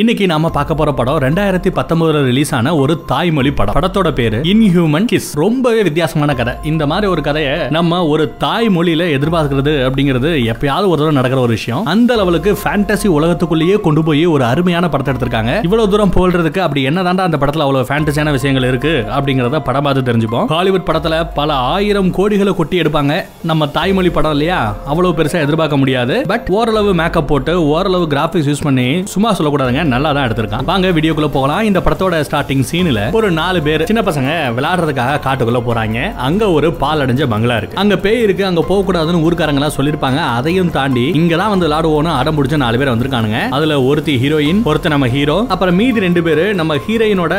இன்னைக்கு நாம பார்க்க போற படம் ரெண்டாயிரத்தி பத்தொன்பதுல ரிலீஸ் ஆன ஒரு தாய்மொழி படம். படத்தோட பேரு இன்ஹியூமன் கிஸ் ரொம்பவே வித்தியாசமான கதை. இந்த மாதிரி ஒரு கதையை நம்ம ஒரு தாய்மொழியில எதிர்பார்க்கிறது அப்படிங்கிறது எப்பயாவது ஒரு தடவை நடக்கிற ஒரு விஷயம். அந்த லெவலுக்கு ஃபேண்டசி உலகத்துக்குள்ளேயே கொண்டு போய் ஒரு அருமையான படத்தை எடுத்திருக்காங்க. இவ்வளவு தூரம் போல்றதுக்கு அப்படி என்னதாண்டா அந்த படத்துல அவ்வளவு ஃபேண்டசியான விஷயங்கள் இருக்கு அப்படிங்கறத படம் பார்த்து தெரிஞ்சுப்போம். ஹாலிவுட் படத்துல பல ஆயிரம் கோடிகளை கொட்டி எடுப்பாங்க. நம்ம தாய்மொழி படம் இல்லையா? அவ்வளவு பெருசா எதிர்பார்க்க முடியாது. பட் ஓரளவு மேக்கப் போட்டு ஓரளவு கிராபிக்ஸ் யூஸ் பண்ணி சும்மா சொல்லக்கூடாதுங்க. நல்லா தான் எடுத்திருக்கான். வாங்க வீடியோக்குள்ள போகலாம். இந்த படத்தோட ஸ்டார்டிங் சீன்ல ஒரு நாலு பேர் சின்ன பசங்க விளையாடுறதுக்காக காட்டுக்குள்ள போறாங்க. அங்க ஒரு பால் அடைஞ்ச பங்களா இருக்கு. அங்க பேய் இருக்கு அங்க போக கூடாதுன்னு ஊர்க்காரங்க எல்லாம் சொல்லிருப்பாங்க அதையும் தாண்டி இங்க தான் வந்து விளையாடுவோம்னு அடம் பிடிச்ச நாலு பேர் வந்திருக்கானுங்க. அதுல ஒருத்தி ஹீரோயின் ஒருத்த நம்ம ஹீரோ அப்புறம் மீதி ரெண்டு பேரு நம்ம ஹீரோயினோட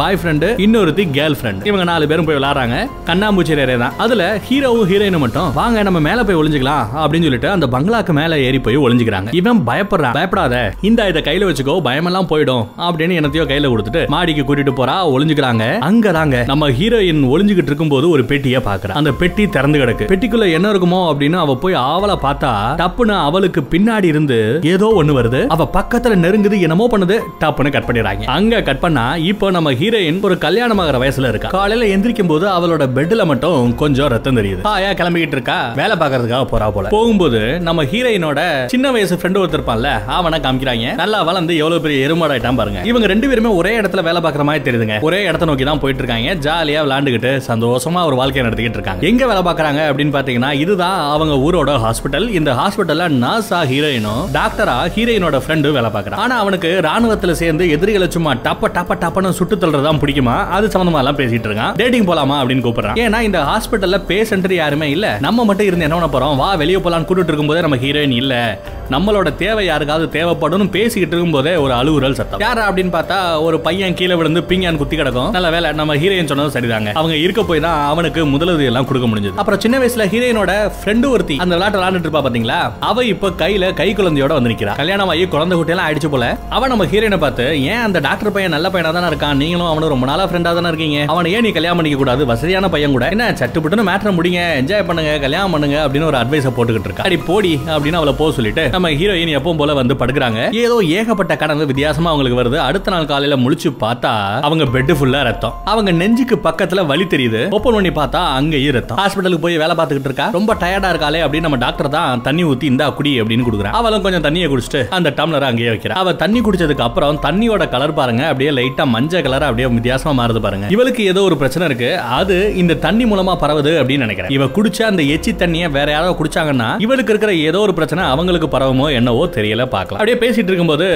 பாய் ஃப்ரெண்டு இன்னொருத்தி கேர்ள் ஃப்ரெண்ட் இவங்க நாலு பேரும் போய் விளாடுறாங்க கண்ணாம்பூச்சி ரேரே தான். அதுல ஹீரோவும் ஹீரோயினும் மட்டும் வாங்க நம்ம மேல போய் ஒளிஞ்சுக்கலாம் அப்படின்னு சொல்லிட்டு அந்த பங்களாக்கு மேல ஏறி போய் ஒளிஞ்சுக்கிறாங்க. இவன் பயப்படுறான். பயப்படாத. இந்த இதை கையில வச்சுக்கோ பயமெல்லாம் போயிடும் அப்படின்னு என்னத்தையோ கையில கொடுத்துட்டு மாடிக்கு கூட்டிட்டு போறா ஒளிஞ்சுக்கிறாங்க. அங்கதாங்க நம்ம ஹீரோயின் ஒளிஞ்சுகிட்டு இருக்கும்போது ஒரு பெட்டியை பாக்குறா. அந்த பெட்டி திறந்து கிடக்கு. பெட்டிக்குள்ள என்ன இருக்குமோ அப்படின்னு அவ போய் ஆவலை பார்த்தா டப்புன்னு அவளுக்கு பின்னாடி இருந்து ஏதோ ஒண்ணு வருது. அவ பக்கத்துல நெருங்குது என்னமோ பண்ணுது டப்புன்னு கட் பண்ணிடுறாங்க. அங்க கட் பண்ணா இப்போ நம்ம ஹீரோயின் ஒரு கல்யாணம் ஆகிற வயசுல இருக்கா. காலையில எந்திரிக்கும் போது அவளோட பெட்ல மட்டும் கொஞ்சம் ரத்தம் தெரியுது. ஆயா கிளம்பிக்கிட்டு இருக்கா? வேலை பாக்குறதுக்காக போறா போல. போகும்போது நம்ம ஹீரோயினோட சின்ன வயசு ஃப்ரெண்டு ஒருத்தர் இருப்பான்ல அவனை காமிக்கிறாங்க. நல்லா வளர்ந்து எவ்வளவு பெரிய எருமாடாயிட்டான் பாருங்க. இவங்க ரெண்டு பேருமே ஒரே இடத்துல வேலை பார்க்குற மாதிரி தெரியுதுங்க. ஒரே இடத்த நோக்கி தான் போயிட்டு இருக்காங்க ஜாலியா விளையாண்டுகிட்டு சந்தோஷமா ஒரு வாழ்க்கையை நடத்திக்கிட்டு இருக்காங்க. எங்க வேலை பார்க்கறாங்க அப்படின்னு பாத்தீங்கன்னா இதுதான் அவங்க ஊரோட ஹாஸ்பிட்டல் இந்த ஹாஸ்பிட்டல்ல நர்ஸா ஹீரோயினும் டாக்டரா ஹீரோயினோட ஃப்ரெண்டு வேலை பார்க்கறான். ஆனா அவனுக்கு ராணுவத்துல சேர்ந்து எதிரிகளை சும்மா டப்ப டப்ப டப்பன்னு சுட்டு தள்ளுறதான் பிடிக்குமா? அது சம்பந்தமா எல்லாம் பேசிட்டு இருக்கான். டேட்டிங் போலாமா அப்படின்னு கூப்பிடுறான். ஏன்னா இந்த ஹாஸ்பிட்டல்ல பேஷண்ட் யாருமே இல்ல. நம்ம மட்டும் இருந்து என்ன பண்ண போறோம்? வா வெளியே போலான்னு கூட்டிட்டு இருக்கும்போதே நம்ம ஹீரோயின் இல்ல. நம்மளோட தேவை யாருக்காவது தேவைப்படும் பேசிக்கிட்டு இருக்கும்போதே ஒரு அழுகுறல் சத்தம். யாரா அப்படின்னு பார்த்தா ஒரு பையன் கீழே விழுந்து பிங்கான் குத்தி கிடக்கும். நல்ல வேலை நம்ம ஹீரோயின் சொன்னது சரிதாங்க. அவங்க இருக்க போய் தான் அவனுக்கு முதலுதவி எல்லாம் கொடுக்க முடிஞ்சது. அப்புறம் சின்ன வயசுல ஹீரோயினோட ஃப்ரெண்டு ஒருத்தி அந்த விளையாட்டு விளையாண்டுட்டு இருப்பா பாத்தீங்களா அவ இப்ப கையில கை குழந்தையோட வந்து நிக்கிறா கல்யாணம் ஆகி குழந்தை குட்டியெல்லாம் ஆயிடுச்சு போல. அவன் நம்ம ஹீரோயினை பார்த்து ஏன் அந்த டாக்டர் பையன் நல்ல பையனா தானே இருக்கான்? நீங்களும் அவனும் ரொம்ப நாளா ஃப்ரெண்டா தானே இருக்கீங்க. அவனை ஏன் நீ கல்யாணம் பண்ணிக்க கூடாது? வசதியான பையன் கூட. என்ன சட்டுப்பட்டுன்னு மேட்ரை முடிங்க. என்ஜாய் பண்ணுங்க. கல்யாணம் பண்ணுங்க. அப்படின்னு ஒரு அட்வைஸை போட்டுக்கிட்டு இருக்கா. அடி போடி. அப்படின்னு அவளை போக சொல்லிட்டு நம்ம ஹீரோயின் எப்பவும் போல வந்து படுக்கிறாங்க. ஏதோ ஏகப்பட்ட கடன் வந்து வித்தியாசமா அவங்களுக்கு வருது. அடுத்த நாள் காலையில முழிச்சு பார்த்தா அவங்க பெட் ஃபுல்லா ரத்தம். அவங்க நெஞ்சுக்கு பக்கத்துல வலி தெரியுது. ஓப்பன் பண்ணி பார்த்தா அங்கேயும் ரத்தம். ஹாஸ்பிட்டலுக்கு போய் வேலை பார்த்துக்கிட்டு இருக்கா? ரொம்ப டயர்டா இருக்காளே அப்படின்னு நம்ம டாக்டர் தான் தண்ணி ஊத்தி இந்தா குடி அப்படின்னு கொடுக்குறான் அவளும் கொஞ்சம் தண்ணியை குடிச்சிட்டு அந்த டம்ளரை அங்கேயே வைக்கிறா. அவ தண்ணி குடிச்சதுக்கு அப்புறம் தண்ணியோட கலர் பாருங்க. அப்படியே லைட்டா மஞ்சள் கலர் அப்படியே வித்தியாசமா மாறுது பாருங்க. இவளுக்கு ஏதோ ஒரு பிரச்சனை இருக்கு. அது இந்த தண்ணி மூலமா பரவுது அப்படின்னு நினைக்கிறேன். இவ குடிச்ச அந்த எச்சி தண்ணியை வேற யாராவது குடிச்சாங்கன்னா இவளுக்கு இருக்கிற ஏதோ ஒரு பிரச்சனை அவங்களுக்கு பரவுமோ என்னவோ தெரியல பார்க்கலாம். அப்படியே பேசிட்டு இருக்கும்போது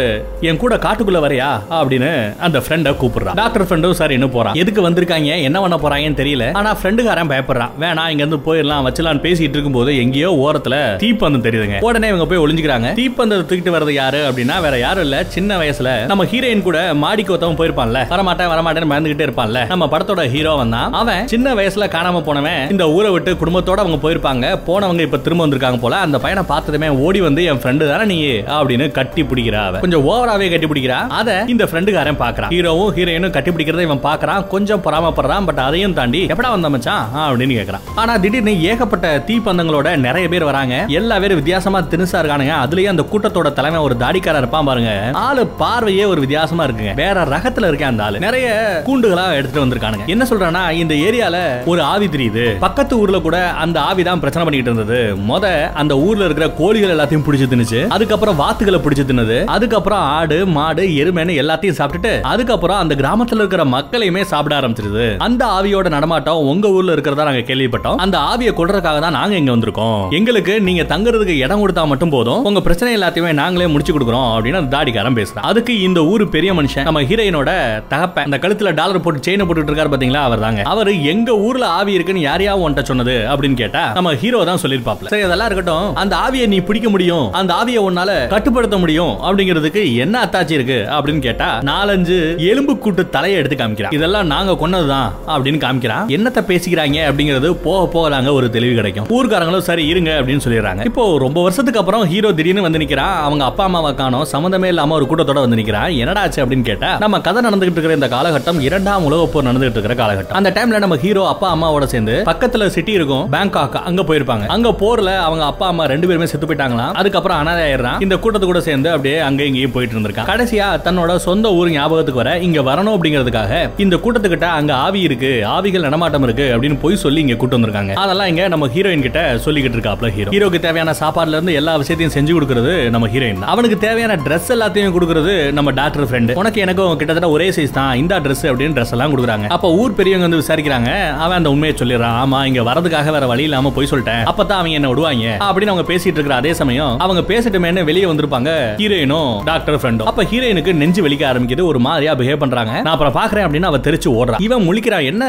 என் கூட காட்டுக்குள்ள வரையா? அப்படின்னு அந்த ஃப்ரெண்டை கூப்பிடுறான். டாக்டர் ஃப்ரெண்டும் சார் என்ன போறான். எதுக்கு வந்திருக்காங்க? என்ன பண்ண போறாங்கன்னு தெரியல. ஆனா ஃப்ரெண்டுக்காரன் பயப்படுறான். வேணா இங்க இருந்து போயிடலாம் வச்சலான்னு பேசிட்டு இருக்கும்போது எங்கேயோ ஓரத்துல தீப்பந்தம் தெரியுதுங்க. உடனே இவங்க போய் ஒளிஞ்சுக்கிறாங்க. தீப்பந்தத்தை தூக்கிட்டு வர்றது யாரு அப்படின்னா வேற யாரும் இல்ல. சின்ன வயசுல நம்ம ஹீரோயின் கூட மாடிக்கு ஒருத்தவன் போயிருப்பான்ல. வரமாட்டேன் வரமாட்டேன்னு மறந்துகிட்டே இருப்பான்ல. நம்ம படத்தோட ஹீரோ வந்தான் அவன் சின்ன வயசுல காணாம போனவன். இந்த ஊரை விட்டு குடும்பத்தோட அவங்க போயிருப்பாங்க. போனவங்க இப்ப திரும்ப வந்திருக்காங்க போல. அந்த பையனை பார்த்ததுமே ஓடி வந்து என் ஃப்ரெண்டு தானே நீ? அப்படின்னு கட்டி பிடிக்கிறா கொஞ்சம் ஓவராவே கட்டி பிடிக்கிறா அத இந்த ஃப்ரெண்டுக்காரன் பாக்குறான். ஹீரோவும் ஹீரோயினும் கட்டிப்பிடிக்கிறத இவன் பாக்குறான். கொஞ்சம் பொறாமப்படுறான் பட் அதையும் தாண்டி எப்படா வந்த மச்சான்? அப்படின்னு கேக்குறான். ஆனா திடீர்னு ஏகப்பட்ட தீப்பந்தங்களோட நிறைய பேர் வராங்க. எல்லா பேரும் வித்தியாசமா தினுசா இருக்கானுங்க. அதுலயே அந்த கூட்டத்தோட தலைமை ஒரு தாடிக்காரர் இருப்பான் பாருங்க. ஆளு பார்வையே ஒரு வித்தியாசமா இருக்குங்க. வேற ரகத்துல இருக்கேன் அந்த ஆளு. நிறைய கூண்டுகளா எடுத்துட்டு வந்திருக்கானுங்க. என்ன சொல்றானா இந்த ஏரியால ஒரு ஆவி தெரியுது. பக்கத்து ஊர்ல கூட அந்த ஆவி தான் பிரச்சனை பண்ணிட்டு இருந்தது. மொத அந்த ஊர்ல இருக்கிற கோழிகள் எல்லாத்தையும் பிடிச்சு தின்னுச்சு. அதுக்கப்புறம் வாத்துகளை பிடிச்சு தின்னது. அதுக்கப்புறம் ஆடு மாடு எருமைன்னு எல்லாத்தையும் சாப்பிட்டுட்டு அதுக்கப்புறம் அந்த கிராமத்துல இருக்கிற மக்களையுமே சாப்பிட ஆரம்பிச்சிருது. அந்த ஆவியோட நடமாட்டம் உங்க ஊர்ல இருக்கிறதா நாங்க கேள்விப்பட்டோம். அந்த ஆவியை கொடுறதுக்காக தான் நாங்க இங்க வந்திருக்கோம். எங்களுக்கு நீங்க தங்குறதுக்கு இடம் கொடுத்தா மட்டும் போதும். உங்க பிரச்சனை எல்லாத்தையுமே நாங்களே முடிச்சு கொடுக்குறோம் அப்படின்னு அந்த தாடிக்காரன் பேசுறான். அதுக்கு இந்த ஊர் பெரிய மனுஷன் நம்ம ஹீரோயினோட தகப்ப அந்த கழுத்துல டாலர் போட்டு செயினை போட்டுட்டு இருக்காரு பாத்தீங்களா அவர் தாங்க. அவர் எங்க ஊர்ல ஆவி இருக்குன்னு யாரையா உன்ட்ட சொன்னது அப்படின்னு கேட்டா நம்ம ஹீரோ தான் சொல்லிருப்பாப்ல சரி அதெல்லாம் இருக்கட்டும். அந்த ஆவியை நீ பிடிக்க முடியும். அந்த ஆவியை உன்னால கட்டுப்படுத்த முடியும் அப்படிங்கிறதுக்கு என்ன அத்தாச்சி இருக்கு அப்படின்னு கேட்டா நாலஞ்சு எலும்பு கூட்டு தலையை எடுத்து காமிக்கிறான் இதெல்லாம் நாங்க கொன்னதுதான் அப்படின்னு காமிக்கிறான் என்னத்த பேசிக்கிறாங்க அப்படிங்கிறது போக போக நாங்க ஒரு தெளிவு கிடைக்கும். ஊர்க்காரங்களும் சரி இருங்க அப்படின்னு சொல்லிடுறாங்க. இப்போ ரொம்ப வருஷத்துக்கு அப்புறம் ஹீரோ திடீர்னு வந்து நிக்கிறான் அவங்க அப்பா அம்மாவை காணோம். சம்மந்தமே இல்லாம ஒரு கூட்டத்தோட வந்து நிக்கிறான் என்னடா ஆச்சு அப்படின்னு கேட்டா நம்ம கதை நடந்துகிட்டு இருக்கிற இந்த காலகட்டம் இரண்டாம் உலக போர் நடந்துகிட்டு இருக்கிற காலகட்டம். அந்த டைம்ல நம்ம ஹீரோ அப்பா அம்மாவோட சேர்ந்து பக்கத்துல சிட்டி இருக்கும். பேங்காக் அங்க போயிருப்பாங்க. அங்க போர்ல அவங்க அப்பா அம்மா ரெண்டு பேருமே செத்து போயிட்டாங்களாம். அதுக்கப்புறம் அனாதை ஆயிடுறான். இந்த கூட்டத்து கூட சேர்ந்து அப்படியே அங்கே இங்கேயும் போயிட்டு இருந்திருக்கான் வந்திருக்கான். கடைசியா தன்னோட சொந்த ஊர் ஞாபகத்துக்கு வர இங்க வரணும் அப்படிங்கிறதுக்காக இந்த கூட்டத்துக்கிட்ட அங்க ஆவி இருக்கு ஆவிகள் நடமாட்டம் இருக்கு அப்படின்னு போய் சொல்லி இங்க கூட்டு வந்திருக்காங்க. அதெல்லாம் இங்க நம்ம ஹீரோயின் கிட்ட சொல்லிக்கிட்டு இருக்காப்ல ஹீரோ ஹீரோக்கு தேவையான சாப்பாடுல இருந்து எல்லா விஷயத்தையும் செஞ்சு கொடுக்கறது நம்ம ஹீரோயின் அவனுக்கு தேவையான ட்ரெஸ் எல்லாத்தையும் கொடுக்கறது நம்ம டாக்டர் ஃப்ரெண்ட் உனக்கு எனக்கும் கிட்டத்தட்ட ஒரே சைஸ் தான் இந்த ட்ரெஸ் அப்படின்னு ட்ரெஸ் எல்லாம் கொடுக்குறாங்க. அப்ப ஊர் பெரியவங்க வந்து விசாரிக்கிறாங்க அவன் அந்த உண்மையை சொல்லிடுறான் ஆமா இங்க வரதுக்காக வேற வழி இல்லாம போய் சொல்லிட்டேன். அப்பதான் அவங்க என்ன விடுவாங்க. அப்படின்னு அவங்க பேசிட்டு இருக்கிற அதே சமயம் அவங்க பேசிட்டுமேனு வெளியே வந்திருப்பாங்க ஹீரோயினும் டாக்டர் ஃப்ரெண்ட் ஃப்ரெண்டும் அப்ப ஹீரோயினுக்கு நெஞ்சு வலிக்க ஆரம்பிக்குது ஒரு மாதிரியா பிஹேவ் பண்றாங்க. நான் அப்புறம் பாக்குறேன் அப்படின்னு அவ தெரிச்சு ஓடுறான் இவன் முழிக்கிறான் என்ன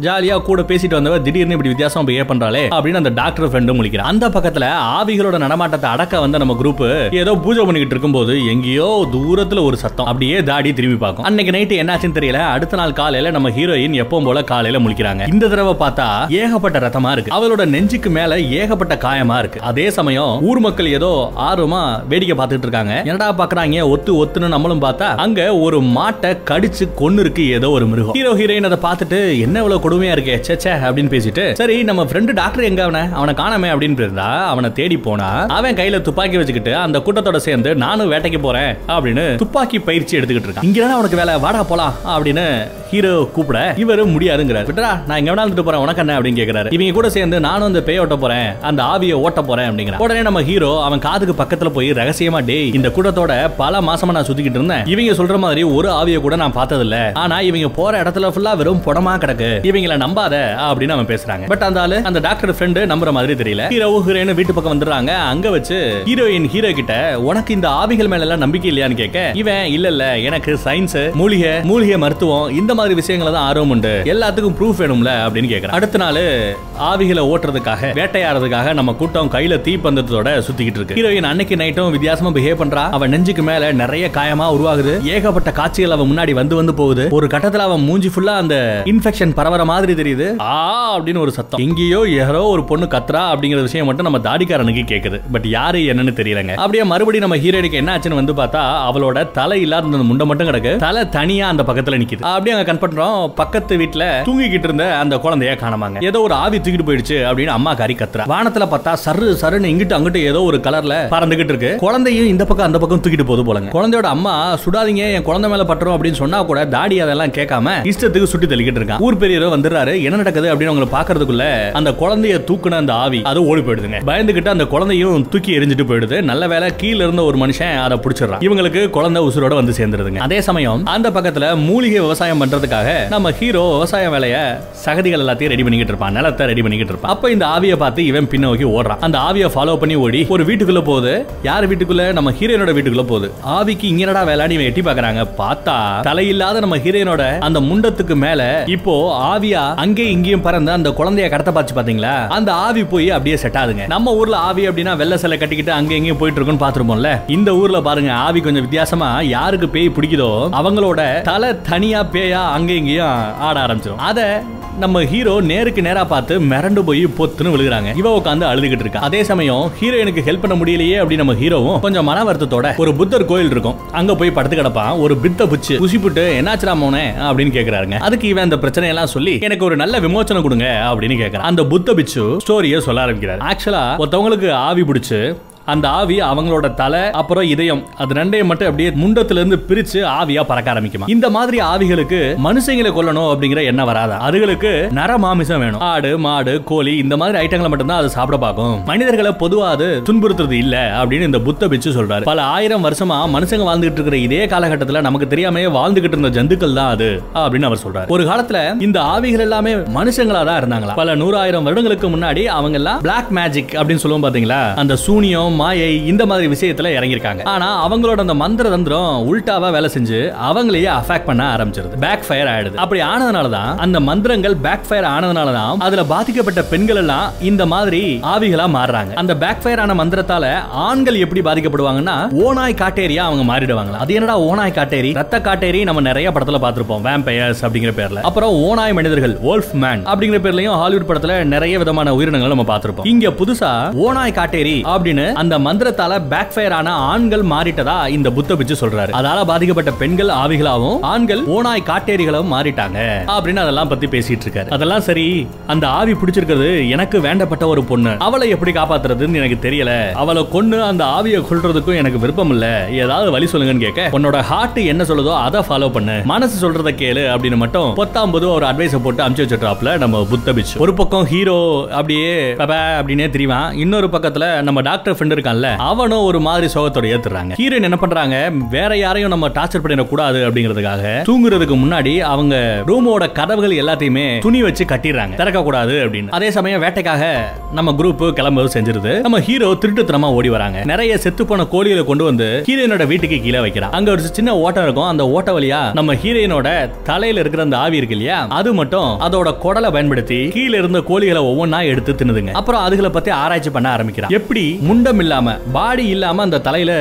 ஜாலியா கூட பேசிட்டு வந்தவ திடீர்னு இப்படி வித்தியாசம் பிஹேவ் பண்றாளே? அப்படின்னு அந்த டாக்டர் ஃப்ரெண்டும் முழிக்கிறான் அந்த பக்கத்துல ஆவிகளோட நடமாட்டத்தை அடக்க வந்த நம்ம குரூப் ஏதோ பூஜை பண்ணிக்கிட்டு இருக்கும்போது எங்கேயோ தூரத்துல ஒரு சத்தம். அப்படியே தாடி திரும்பி பார்க்கும். அன்னைக்கு நைட்டு என்னாச்சுன்னு தெரியல. அடுத்த நாள் காலையில நம்ம ஹீரோயின் எப்பவும் போல காலையில முழிக்கிறாங்க. இந்த தடவை பார்த்தா ஏகப்பட்ட ரத்தமா இருக்கு. அவளோட நெஞ்சுக்கு மேல ஏகப்பட்ட காயமா இருக்கு. அதே சமயம் ஊர் மக்கள் ஏதோ ஆர்வமா வேடிக்கை பார்த்துட்டு இருக்காங்க. என்னடா பாக்குறாங்க? ஒத்து ஒத்துன்னு நம்மளும் பார்த்தா அங்க ஒரு மாட்டை கடிச்சு கொன்னு இருக்கு ஏதோ ஒரு மிருகம். ஹீரோ ஹீரோயின் அதை பார்த்துட்டு என்ன இவ்வளவு கொடுமையா இருக்கே சேச்சே அப்படின்னு பேசிட்டு சரி நம்ம ஃப்ரெண்டு டாக்டர் எங்க அவன? அவனை காணாமே அப்படின்னு இருந்தா அவனை தேடி போனா அவன் கையில துப்பாக்கி வச்சுக்கிட்டு அந்த கூட்டத்தோட சேர்ந்து நானும் வேட்டைக்கு போறேன் அப்படின்னு துப்பாக்கி பயிற்சி எடுத்துக்கிட்டு இருக்கான். இங்க தானே அவனுக்கு வேலை வாடா போலாம் அப்படின்னு ஹீரோ கூப்பிட இவரு முடியாதுங்கிறார். விட்டா நான் எங்க வேணா போறேன் உனக்கு என்ன? அப்படின்னு கேக்குறாரு. இவங்க கூட சேர்ந்து நானும் அந்த பேய் ஓட்ட போறேன் அந்த ஆவியை ஓட்ட போறேன் அப்படிங்கிற உடனே நம்ம ஹீரோ அவன் காதுக்கு பக்கத்துல போய் ரகசியமா டேய் இந்த கூட்டத்தோட பல மாசமா நான் சுத்திக்கிட்டு இருந்தேன். இவங்க சொல்ற மாதிரி ஒரு ஆவியை கூட நான் பார்த்தது இல்ல ஆனா இவங்க போற இடத்துல ஃபுல்லா வெறும் புடமா கிடக்கு. இவங்கள நம்பாத அப்படின்னு அவன் பேசுறாங்க. பட் அந்த ஆளு அந்த டாக்டர் ஃப்ரெண்டு நம்புற மாதிரி தெரியல. ஹீரோ ஹீரோயின் வீட்டு பக்கம் வந்துடுறாங்க. அங்க வச்சு ஹீரோயின் ஹீரோ கிட்ட உனக்கு இந்த ஆவிகள் மேல எல்லாம் நம்பிக்கை இல்லையான்னு கேட்க இவன் இல்ல இல்ல எனக்கு சயின்ஸ் மூலிகை மூலிகை மருத்துவம் இந்த மாதிரி விஷயங்கள தான் ஆர்வம் உண்டு. எல்லாத்துக்கும் ப்ரூஃப் வேணும்ல அப்படின்னு கேட்கறான் அடுத்த நாள் ஆவிகளை ஓட்டுறதுக்காக வேட்டையாடுறதுக்காக நம்ம கூட்டம் கையில தீப்பந்தத்தோட சுத்திக்கிட்டு இருக்கு. ஹீரோயின் அன்னைக்கு நைட்டும் வித்தியாசமா பிஹேவ் பண்றா அவன் நெஞ்சுக்கு மேல நிறைய காயமா உருவாகுது. ஏகப்பட்ட காட்சிகள் அவன் முன்னாடி வந்து வந்து போகுது. ஒரு கட்டத்துல அவன் மூஞ்சி ஃபுல்லா அந்த இன்ஃபெக்ஷன் பரவற மாதிரி தெரியுது. ஆ அப்படின்னு ஒரு சத்தம். எங்கேயோ யாரோ ஒரு பொண்ணு கத்துறா அப்படிங்கிற விஷயம் மட்டும் நம்ம தாடிக்காரனுக்கு கேக்குது. பட் யாரு என்னன்னு தெரியலங்க. அப்படியே மறுபடியும் நம்ம ஹீரோயினுக்கு என்ன ஆச்சுன்னு வந்து பார்த்தா அவளோட தலை இல்லாத அந்த முண்டை மட்டும் கிடக்கு. தலை தனியா அந்த பக்கத்துல நிக்குது. அப்படியே அங்க கன் பண்றோம். பக்கத்து வீட்டுல தூங்கிக்கிட்டு இருந்த அந்த குழந்தைய காணமாங்க. ஏதோ ஒரு ஆவி தூக்கிட்டு போயிடுச்சு அப்படின்னு அம்மா காரி கத்துறா. வானத்துல பார்த்தா சரு சருன்னு இங்கிட்டு அங்கிட்டு ஏதோ ஒரு கலர்ல பறந்துகிட்டு இருக்கு. குழந்தையும் இந்த பக்கம் அந்த பக்கம் தூக்கிட்டு போகுது போலங்க. குழந்தையோட அம்மா சுடாதீங்க என் குழந்தை மேல பட்டுரும் அப்படின்னு சொன்னா கூட தாடி அதெல்லாம் கேட்காம இஷ்டத்துக்கு சுட்டி தள்ளிக்கிட்டு இருக்கான். ஊர் பெரியவர் வந்துடுறாரு. என்ன நடக்குது? அப்படின்னு உங்களை பாக்குறதுக்குள்ள அந்த குழந்தைய தூக்குன அந்த ஆவி அது ஓடி போயிடுதுங்க. பயந்துகிட்டு அந்த குழந்தையும் தூக்கி எரிஞ்சிட்டு போயிடுது. நல்ல வேலை கீழ இருந்த ஒரு மனுஷன் அதை பிடிச்சிடறான். இவங்களுக்கு குழந்தை உசுரோட வந்து சேர்ந்துருதுங்க. அதே சமயம் அந்த பக்கத்துல மூலிகை விவசாயம் பண்றதுக்காக நம்ம ஹீரோ விவசாய வேலைய சகதிகள் எல்லாத்தையும் ரெடி பண்ணிக்கிட்டு இருப்பான். நிலத்தை ரெடி பண்ணிக்கிட்டு இருப்பான். அப்ப இந்த ஆவியை பார்த்து இவன் பின்னோக்கி ஓடுறான். அந்த ஆவியை ஃபாலோ பண்ணி ஓடி ஒரு வீட்டுக்குள்ள போகுது. யார் வீட்டுக்குள்ள? நம்ம ஹீரோனோட வீட்டுக்குள்ள போகுது. ஆவிக்கு இங்கனடா என்னடா வேலைன்னு இவன் எட்டி பாக்குறாங்க பார்த்தா தலையில்லாத நம்ம ஹீரோயினோட அந்த முண்டத்துக்கு மேல இப்போ ஆவியா அங்கேயும் இங்கேயும் பறந்து அந்த குழந்தைய கடத்த பாச்சு பாத்தீங்களா அந்த ஆவி போய் அப்படியே செட் ஆகுதுங்க. நம்ம ஊர்ல ஆவி அப்படின்னா வெள்ளை சிலை கட்டிக்கிட்டு அங்க எங்கேயும் போயிட்டு இருக்குன்னு பாத்துருப்போம்ல இந்த ஊர்ல பாருங்க ஆவி கொஞ்சம் வித்தியாசமா யாருக்கு பேய் பிடிக்குதோ அவங்களோட தலை தனியா பேயா அங்க இங்கேயும் ஆட ஆரம்பிச்சிடும் அத நம்ம ஹீரோ நேருக்கு நேரா பார்த்து மிரண்டு போய் பொத்துன்னு விழுகிறாங்க. இவ உட்காந்து அழுதுகிட்டு இருக்கா. அதே சமயம் ஹீரோயினுக்கு ஹெல்ப் பண்ண முடியலையே அப்படி நம்ம ஹீரோவும் கொஞ்சம் மன வருத்தத்தோட ஒரு புத்தர் கோயில் கோயில் இருக்கும். அங்க போய் படுத்து கிடப்பான். ஒரு பித்த புச்சு. புசிப்புட்டு என்னாச்சுடா மோனே? அப்படின்னு கேக்குறாருங்க. அதுக்கு இவன் அந்த பிரச்சனை எல்லாம் சொல்லி எனக்கு ஒரு நல்ல விமோச்சனம் கொடுங்க அப்படின்னு கேக்குறான். அந்த புத்த பிச்சு ஸ்டோரியை சொல்ல ஆரம்பிக்கிறார். ஆக்சுவலா ஒருத்தவங்களுக்கு ஆவி பிடிச்சு அந்த ஆவி அவங்களோட தலை அப்புறம் இதயம். அது ரெண்டையும் மட்டும் அப்படியே முண்டத்துல இருந்து பிரிச்சு ஆவியா பறக்க ஆரம்பிக்குமா? இந்த மாதிரி ஆவிகளுக்கு மனுஷங்களை கொல்லணும் அப்படிங்கிற எண்ணம் வராதா? அதுகளுக்கு நர மாமிசம் வேணும். ஆடு மாடு கோழி இந்த மாதிரி ஐட்டங்களை மட்டும்தான் அது சாப்பிட பார்க்கும். மனிதர்களை பொதுவா அது துன்புறுத்துறது இல்ல அப்படின்னு இந்த புத்த பிச்சு சொல்றாரு. பல ஆயிரம் வருஷமா மனுஷங்க வாழ்ந்துகிட்டு இருக்கிற இதே காலகட்டத்துல நமக்கு தெரியாம வாழ்ந்துகிட்டு இருந்த ஜந்துக்கள் தான் அது அப்படின்னு அவர் சொல்றாரு. ஒரு காலத்துல இந்த ஆவிகள் எல்லாமே மனுஷங்களா தான் இருந்தாங்களா? பல நூறாயிரம் வருடங்களுக்கு முன்னாடி அவங்க எல்லாம் பிளாக் மேஜிக் அப்படின்னு சொல்லுவோம் பாத்தீங்களா? அந்த சூனியம் மாயை இந்த மாதிரி விஷயத்துல இறங்கியிருக்காங்க. ஆனா அவங்களோட அந்த மந்திர தந்திரம் உல்டாவா வேலை செஞ்சு அவங்களையே அஃபெக்ட் பண்ண ஆரம்பிச்சிருது. பேக் ஃபயர் ஆயிடுது. அப்படி ஆனதுனால தான் அந்த மந்திரங்கள் பேக் ஃபயர் ஆனதுனால தான் அதுல பாதிக்கப்பட்ட பெண்கள் எல்லாம் இந்த மாதிரி ஆவிகளா மாறுறாங்க. அந்த பேக் ஃபயர் ஆன மந்திரத்தால ஆண்கள் எப்படி பாதிக்கப்படுவாங்கன்னா ஓனாய் காட்டேரியா அவங்க மாறிடுவாங்க அது என்னடா ஓனாய் காட்டேரி? ரத்த காட்டேரி நம்ம நிறைய படத்துல பார்த்திருப்போம். வேம்பயர்ஸ் அப்படிங்கிற பேர்ல. அப்புறம் ஓனாய் மனிதர்கள் wolf மேன் அப்படிங்கிற பேர்லயும் ஹாலிவுட் படத்துல நிறைய விதமான உயிரினங்கள் நம்ம பார்த்திருப்போம். இங்க புதுசா ஓனாய் காட்டேரி அப்படின்னு அந்த மந்திரத்தால பேக் ஃபயர் ஆன ஆண்கள் மாறிட்டதா இந்த புத்த பிச்சு சொல்றாரு. அதால பாதிக்கப்பட்ட பெண்கள் ஆவிகளாவும் ஆண்கள் ஓனாய் காட்டேரிகளும் மாறிட்டாங்க அப்படின்னு அதெல்லாம் பத்தி பேசிட்டு இருக்காரு அதெல்லாம் சரி அந்த ஆவி பிடிச்சிருக்கிறது எனக்கு வேண்டப்பட்ட ஒரு பொண்ணு. அவளை எப்படி காப்பாத்துறதுன்னு எனக்கு தெரியல. அவளை கொண்டு அந்த ஆவியை கொள்றதுக்கும் எனக்கு விருப்பம் இல்ல. ஏதாவது வழி சொல்லுங்கன்னு கேட்க உன்னோட ஹார்ட் என்ன சொல்லுதோ அதை ஃபாலோ பண்ணு. மனசு சொல்றத கேளு அப்படின்னு மட்டும் பத்தாம்பது ஒரு அட்வைஸை போட்டு அமுச்சு வச்சிருக்காப்ல நம்ம புத்த பிச்சு ஒரு பக்கம் ஹீரோ அப்படியே அப்படின்னே தெரியுவான் இன்னொரு பக்கத்துல நம்ம டாக்டர் ஃப்ரெண்ட் இருக்கான்ல அவனும் ஒரு மாதிரி சோகத்தோட ஏத்துறாங்க. ஹீரோயின் என்ன பண்றாங்க? வேற யாரையும் நம்ம டார்ச்சர் பண்ணிடக்கூடாது அப்படிங்கிறதுக்காக தூங்குறதுக்கு முன்னாடி அவங்க ரூமோட கதவுகள் எல்லாத்தையுமே துணி வச்சு கட்டிடுறாங்க. திறக்க கூடாது அப்படின்னு. அதே சமயம் வேட்டைக்காக நம்ம குரூப் கிளம்புறது செஞ்சிருது. நம்ம ஹீரோ திருட்டுத்தனமா ஓடி வராங்க. நிறைய செத்து போன கோழிகளை கொண்டு வந்து ஹீரோயினோட வீட்டுக்கு கீழே வைக்கிறான். அங்க ஒரு சின்ன ஓட்டம் இருக்கும். அந்த ஓட்ட வழியா நம்ம ஹீரோயினோட தலையில இருக்கிற அந்த ஆவி இருக்கு இல்லையா அது மட்டும் அதோட குடலை பயன்படுத்தி கீழே இருந்த கோழிகளை ஒவ்வொன்னா எடுத்து தின்னுதுங்க. அப்புறம் அதுகளை பத்தி ஆராய்ச்சி பண்ண ஆரம்பிக்கிறான். எப்படி முண்டம் இல்லாம பாடி இல்லாம அந்த தலையில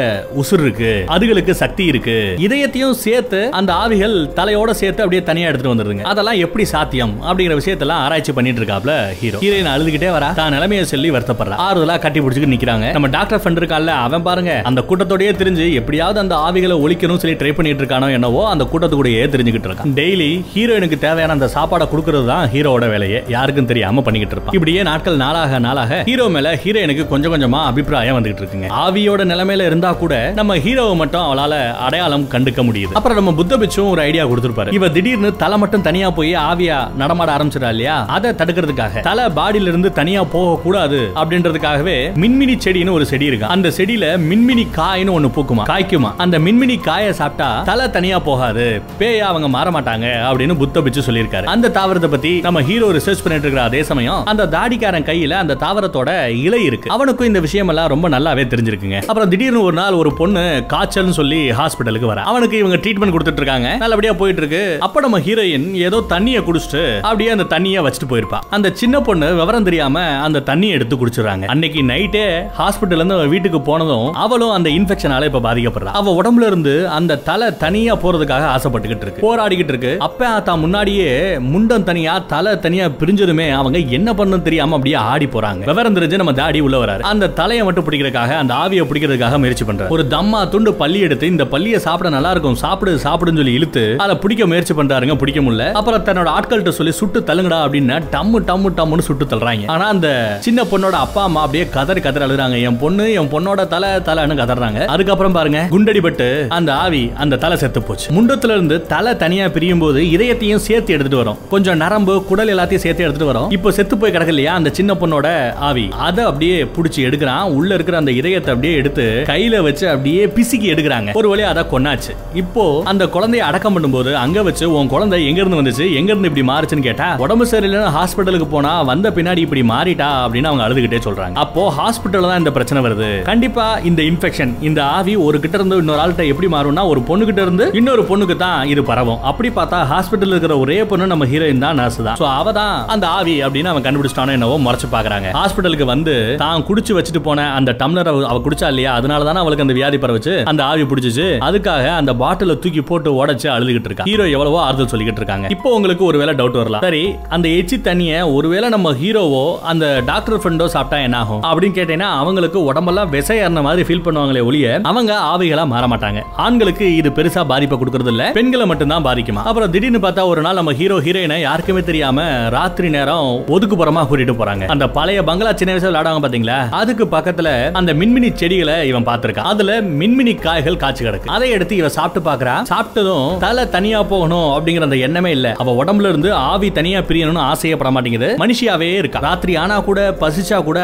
உசுர் இருக்கு. அதுகளுக்கு சக்தி இருக்கு. இதயத்தையும் சேர்த்து அந்த ஆவிகள் தலையோட சேர்த்து அப்படியே தனியா எடுத்துட்டு வந்துருங்க அதெல்லாம் எப்படி சாத்தியம் அப்படிங்கிற விஷயத்தெல்லாம் ஆராய்ச்சி பண்ணிட்டு இருக்காப்ல ஹீரோ. ஹீரோயின் அழுதுகிட்டே வரா. தான் நிலைமையை சொல்லி வருத்தப்படுறா. ஆறுதலா கட்டி பிடிச்சிட்டு நிக்கிறாங்க. நம்ம டாக்டர் ஃப்ரெண்ட் இருக்கான்ல அவன் பாருங்க. அந்த கூட்டத்தோடயே தெரிஞ்சு எப்படியாவது அந்த ஆவிகளை ஒழிக்கணும் சொல்லி ட்ரை பண்ணிட்டு இருக்கானோ என்னவோ அந்த கூட்டத்துக்கூடயே தெரிஞ்சுக்கிட்டு இருக்கான். டெய்லி ஹீரோயினுக்கு தேவையான அந்த சாப்பாடை கொடுக்கறது தான் ஹீரோட வேலையை. யாருக்கும் தெரியாம பண்ணிக்கிட்டு இருப்பான். இப்படியே நாட்கள் நாளாக நாளாக ஹீரோ மேல ஹீரோயினுக்கு கொஞ்சம் கொஞ்சமா அபிப்பிராயம் வந்துகிட்டு இருக்குங்க. ஆவியோட நிலைமையில இருந்தா கூட நம்ம ஹீரோவை மட்டும் அவளால அடையாளம் கண்டுக்க முடியுது. அப்புறம் நம்ம புத்த பிச்சும் ஒரு ஐடியா கொடுத்துருப்பாரு. இவ திடீர்னு தலை மட்டும் தனியா போய் ஆவியா நடமாட ஆரம்பிச்சிடா இல்லையா? அதை தடுக்கிறதுக்காக. தலை பாடியில இருந்து தனியா போக கூடாது அப்படின்றதுக்காகவே மின்மினி செடின்னு ஒரு செடி இருக்கு. அந்த செடியில மின்மினி காய்னு ஒண்ணு பூக்குமா? காய்க்குமா? அந்த மின்மினி காயை சாப்பிட்டா தலை தனியா போகாது. பேயா அவங்க மாற மாட்டாங்க அப்படின்னு புத்த பிச்சு சொல்லியிருக்காரு. அந்த தாவரத்தை பத்தி நம்ம ஹீரோ ரிசர்ச் பண்ணிட்டு இருக்கிற அதே சமயம் அந்த தாடிக்காரன் கையில அந்த தாவரத்தோட இலை இருக்கு. அவனுக்கும் இந்த விஷயம் எல்லாம் ரொம்ப நல்லாவே தெரிஞ்சிருக்குங்க. அப்புறம் திடீர்னு ஒரு நாள் ஒரு பொண்ணு காய்ச்சல்னு சொல்லி ஹாஸ்பிட்டலுக்கு வர. அவனுக்கு இவங்க ட்ரீட்மெண்ட் கொடுத்துட்டு இருக்காங்க நல்லபடியா போயிட்டு இருக்கு அப்ப நம்ம ஹீரோயின் ஏதோ தண்ணியை குடிச்சிட்டு அப்படியே அந்த தண்ணியை வச்சுட்டு போயிருப்பா. அந்த சின்ன பொண்ணு விவரம் தெரியாம அந்த தண்ணியை எடுத்து குடிச்சிடுறாங்க. அன்னைக்கு நைட்டே ஹாஸ்பிட்டல்ல இருந்து வீட்டுக்கு போனதும் அவளும் அந்த இன்ஃபெக்ஷனால இப்ப பாதிக்கப்படுறா. அவ உடம்புல இருந்து அந்த தலை தனியா போறதுக்காக ஆசைப்பட்டுக்கிட்டு இருக்கு. போராடிக்கிட்டு இருக்கு. அப்ப தான் முன்னாடியே முண்டம் தனியா தலை தனியா பிரிஞ்சதுமே அவங்க என்ன பண்ணு தெரியாம அப்படியே ஆடி போறாங்க. விவரம் தெரிஞ்சு நம்ம தாடி உள்ள வராரு அந்த தலையை மட்டும் பிடிக்கிறதுக்காக அந்த ஆவியை பிடிக்கிறதுக்காக முயற்சி பண்றாரு. ஒரு தம்மா துண்டு பள்ளி எடுத்து இந்த பள்ளியை சாப்பிட நல்லா இருக்கும் சாப்பிடு சாப்பிடுன்னு சொல்லி இழுத்து அதை பிடிக்க முயற்சி பண்றாருங்க பிடிக்க முடியல. அப்புறம் தன்னோட ஆட்கள்கிட்ட சொல்லி சுட்டு தள்ளுங்கடா அப்படின்னு டம்மு டம்மு டம்முன்னு சுட்டு தள்ளுறாங்க. ஆனா அந்த சின்ன பொண்ணோட அப்பா அம்மா அப்படியே கதறி கதறி அழுறாங்க என் பொண்ணு என் பொண்ணோட தலை தலைன்னு கதறாங்க. அதுக்கப்புறம் பாருங்க குண்டடிபட்டு அந்த ஆவி அந்த தலை செத்து போச்சு. முண்டத்துல இருந்து தலை தனியா பிரியும் போது இதயத்தையும் சேர்த்து எடுத்துட்டு வரும். கொஞ்சம் நரம்பு குடல் எல்லாத்தையும் சேர்த்து எடுத்துட்டு வரும். இப்போ செத்து போய் கிடக்கு இல்லையா அந்த சின்ன பொண்ணோட ஆவி. அதை அப்படியே பிடிச்சி எடுக்கிறான். உள்ள இருக்கிற அந்த இதயத்தை அப்படியே எடுத்து கையில வச்சு அப்படியே பிசுக்கி எடுக்கிறாங்க. ஒரு வழியா அதை கொண்டாச்சு இப்போ அந்த குழந்தைய அடக்கம் பண்ணும்போது அங்க வச்சு உன் குழந்தை எங்க இருந்து வந்துச்சு? எங்க இருந்து இப்படி மாறுச்சுன்னு கேட்டா உடம்பு சரியில்லைன்னு ஹாஸ்பிட்டலுக்கு போனா வந்த பின்னாடி இப்படி மாறிட்டா? அப்படின்னு அவங்க அழுதுகிட்டே சொல்றாங்க. அப்போ ஹாஸ்பிட்டல் தான் இந்த பிரச்சனை வருது. கண்டிப்பா இந்த இன்ஃபெக்ஷன் இந்த ஆவி ஒரு கிட்ட இருந்து இன்னொரு ஆள்கிட்ட எப்படி மாறும்னா ஒரு பொண்ணு கிட்ட இருந்து இன்னொரு பொண்ணுக்கு தான் இது பரவும். அப்படி பார்த்தா ஹாஸ்பிட்டல் இருக்கிற ஒரே பொண்ணு நம்ம ஹீரோயின் தான் நர்ஸ் தான். சோ அவ தான் அந்த ஆவி அப்படின்னு அவன் கண்டுபிடிச்சிட்டானோ என்னவோ முறைச்சு பாக்குறாங்க ஹாஸ்பிட்டலுக்கு வந்து தான் குடிச்சு வச்சுட்டு போன அந்த டம்ளர் அவ அவ குடிச்சா இல்லையா? அதனால தானே அவளுக்கு அந்த வியாதி பரவச்சு. அந்த ஆவி பிடிச்சிச்சு. அதுக்காக அந்த பாட்டில தூக்கி போட்டு உடைச்சு அழுதுகிட்டு இருக்கா. ஹீரோ எவ்வளவோ ஆறுதல் சொல்லிக்கிட்டு இருக்காங்க. இப்போ உங்களுக்கு ஒருவேளை டவுட் வரலாம். சரி அந்த எச்சி தண்ணிய ஒருவேளை நம்ம ஹீரோவோ அந்த டாக்டர் ஃப்ரெண்டோ சாப்பிட்டா என்ன ஆகும்? அப்படின்னு கேட்டீங்கன்னா அவங்களுக்கு உடம்பெல்லாம் விசை ஏறின மாதிரி ஃபீல் பண்ணுவாங்களே ஒழிய அவங்க ஆவிகளா மாற மாட்டாங்க. ஆண்களுக்கு இது பெருசா பாதிப்பை கொடுக்கறது இல்ல. பெண்களை மட்டும்தான் பாதிக்குமா? அப்புறம் திடீர்னு பார்த்தா ஒரு நாள் நம்ம ஹீரோ ஹீரோயினை யாருக்குமே தெரியாம ராத்திரி நேரம் ஒதுக்குப்புறமா கூட்டிட்டு போறாங்க. அந்த பழைய பங்களா சின்ன வயசுல விளையாடுவாங்க பாத்தீங்களா? அதுக்கு பக்கத்துல அந்த மின்மினி செடிகளை இவன் பார்த்திருக்கான். அதுல மின்மினி காய்கள் காய்ச்சி கிடக்கு. அதை எடுத்து இவன் சாப்பிட்டு பாக்குறான் சாப்பிட்டதும் தலை தனியா போகணும் அப்படிங்கிற அந்த எண்ணமே இல்ல. அவ உடம்புல இருந்து ஆவி தனியா பிரியணும்னு ஆசையப்பட மாட்டேங்குது. மனுஷியாவே இருக்கா. ராத்திரி ஆனா கூட பசிச்சா கூட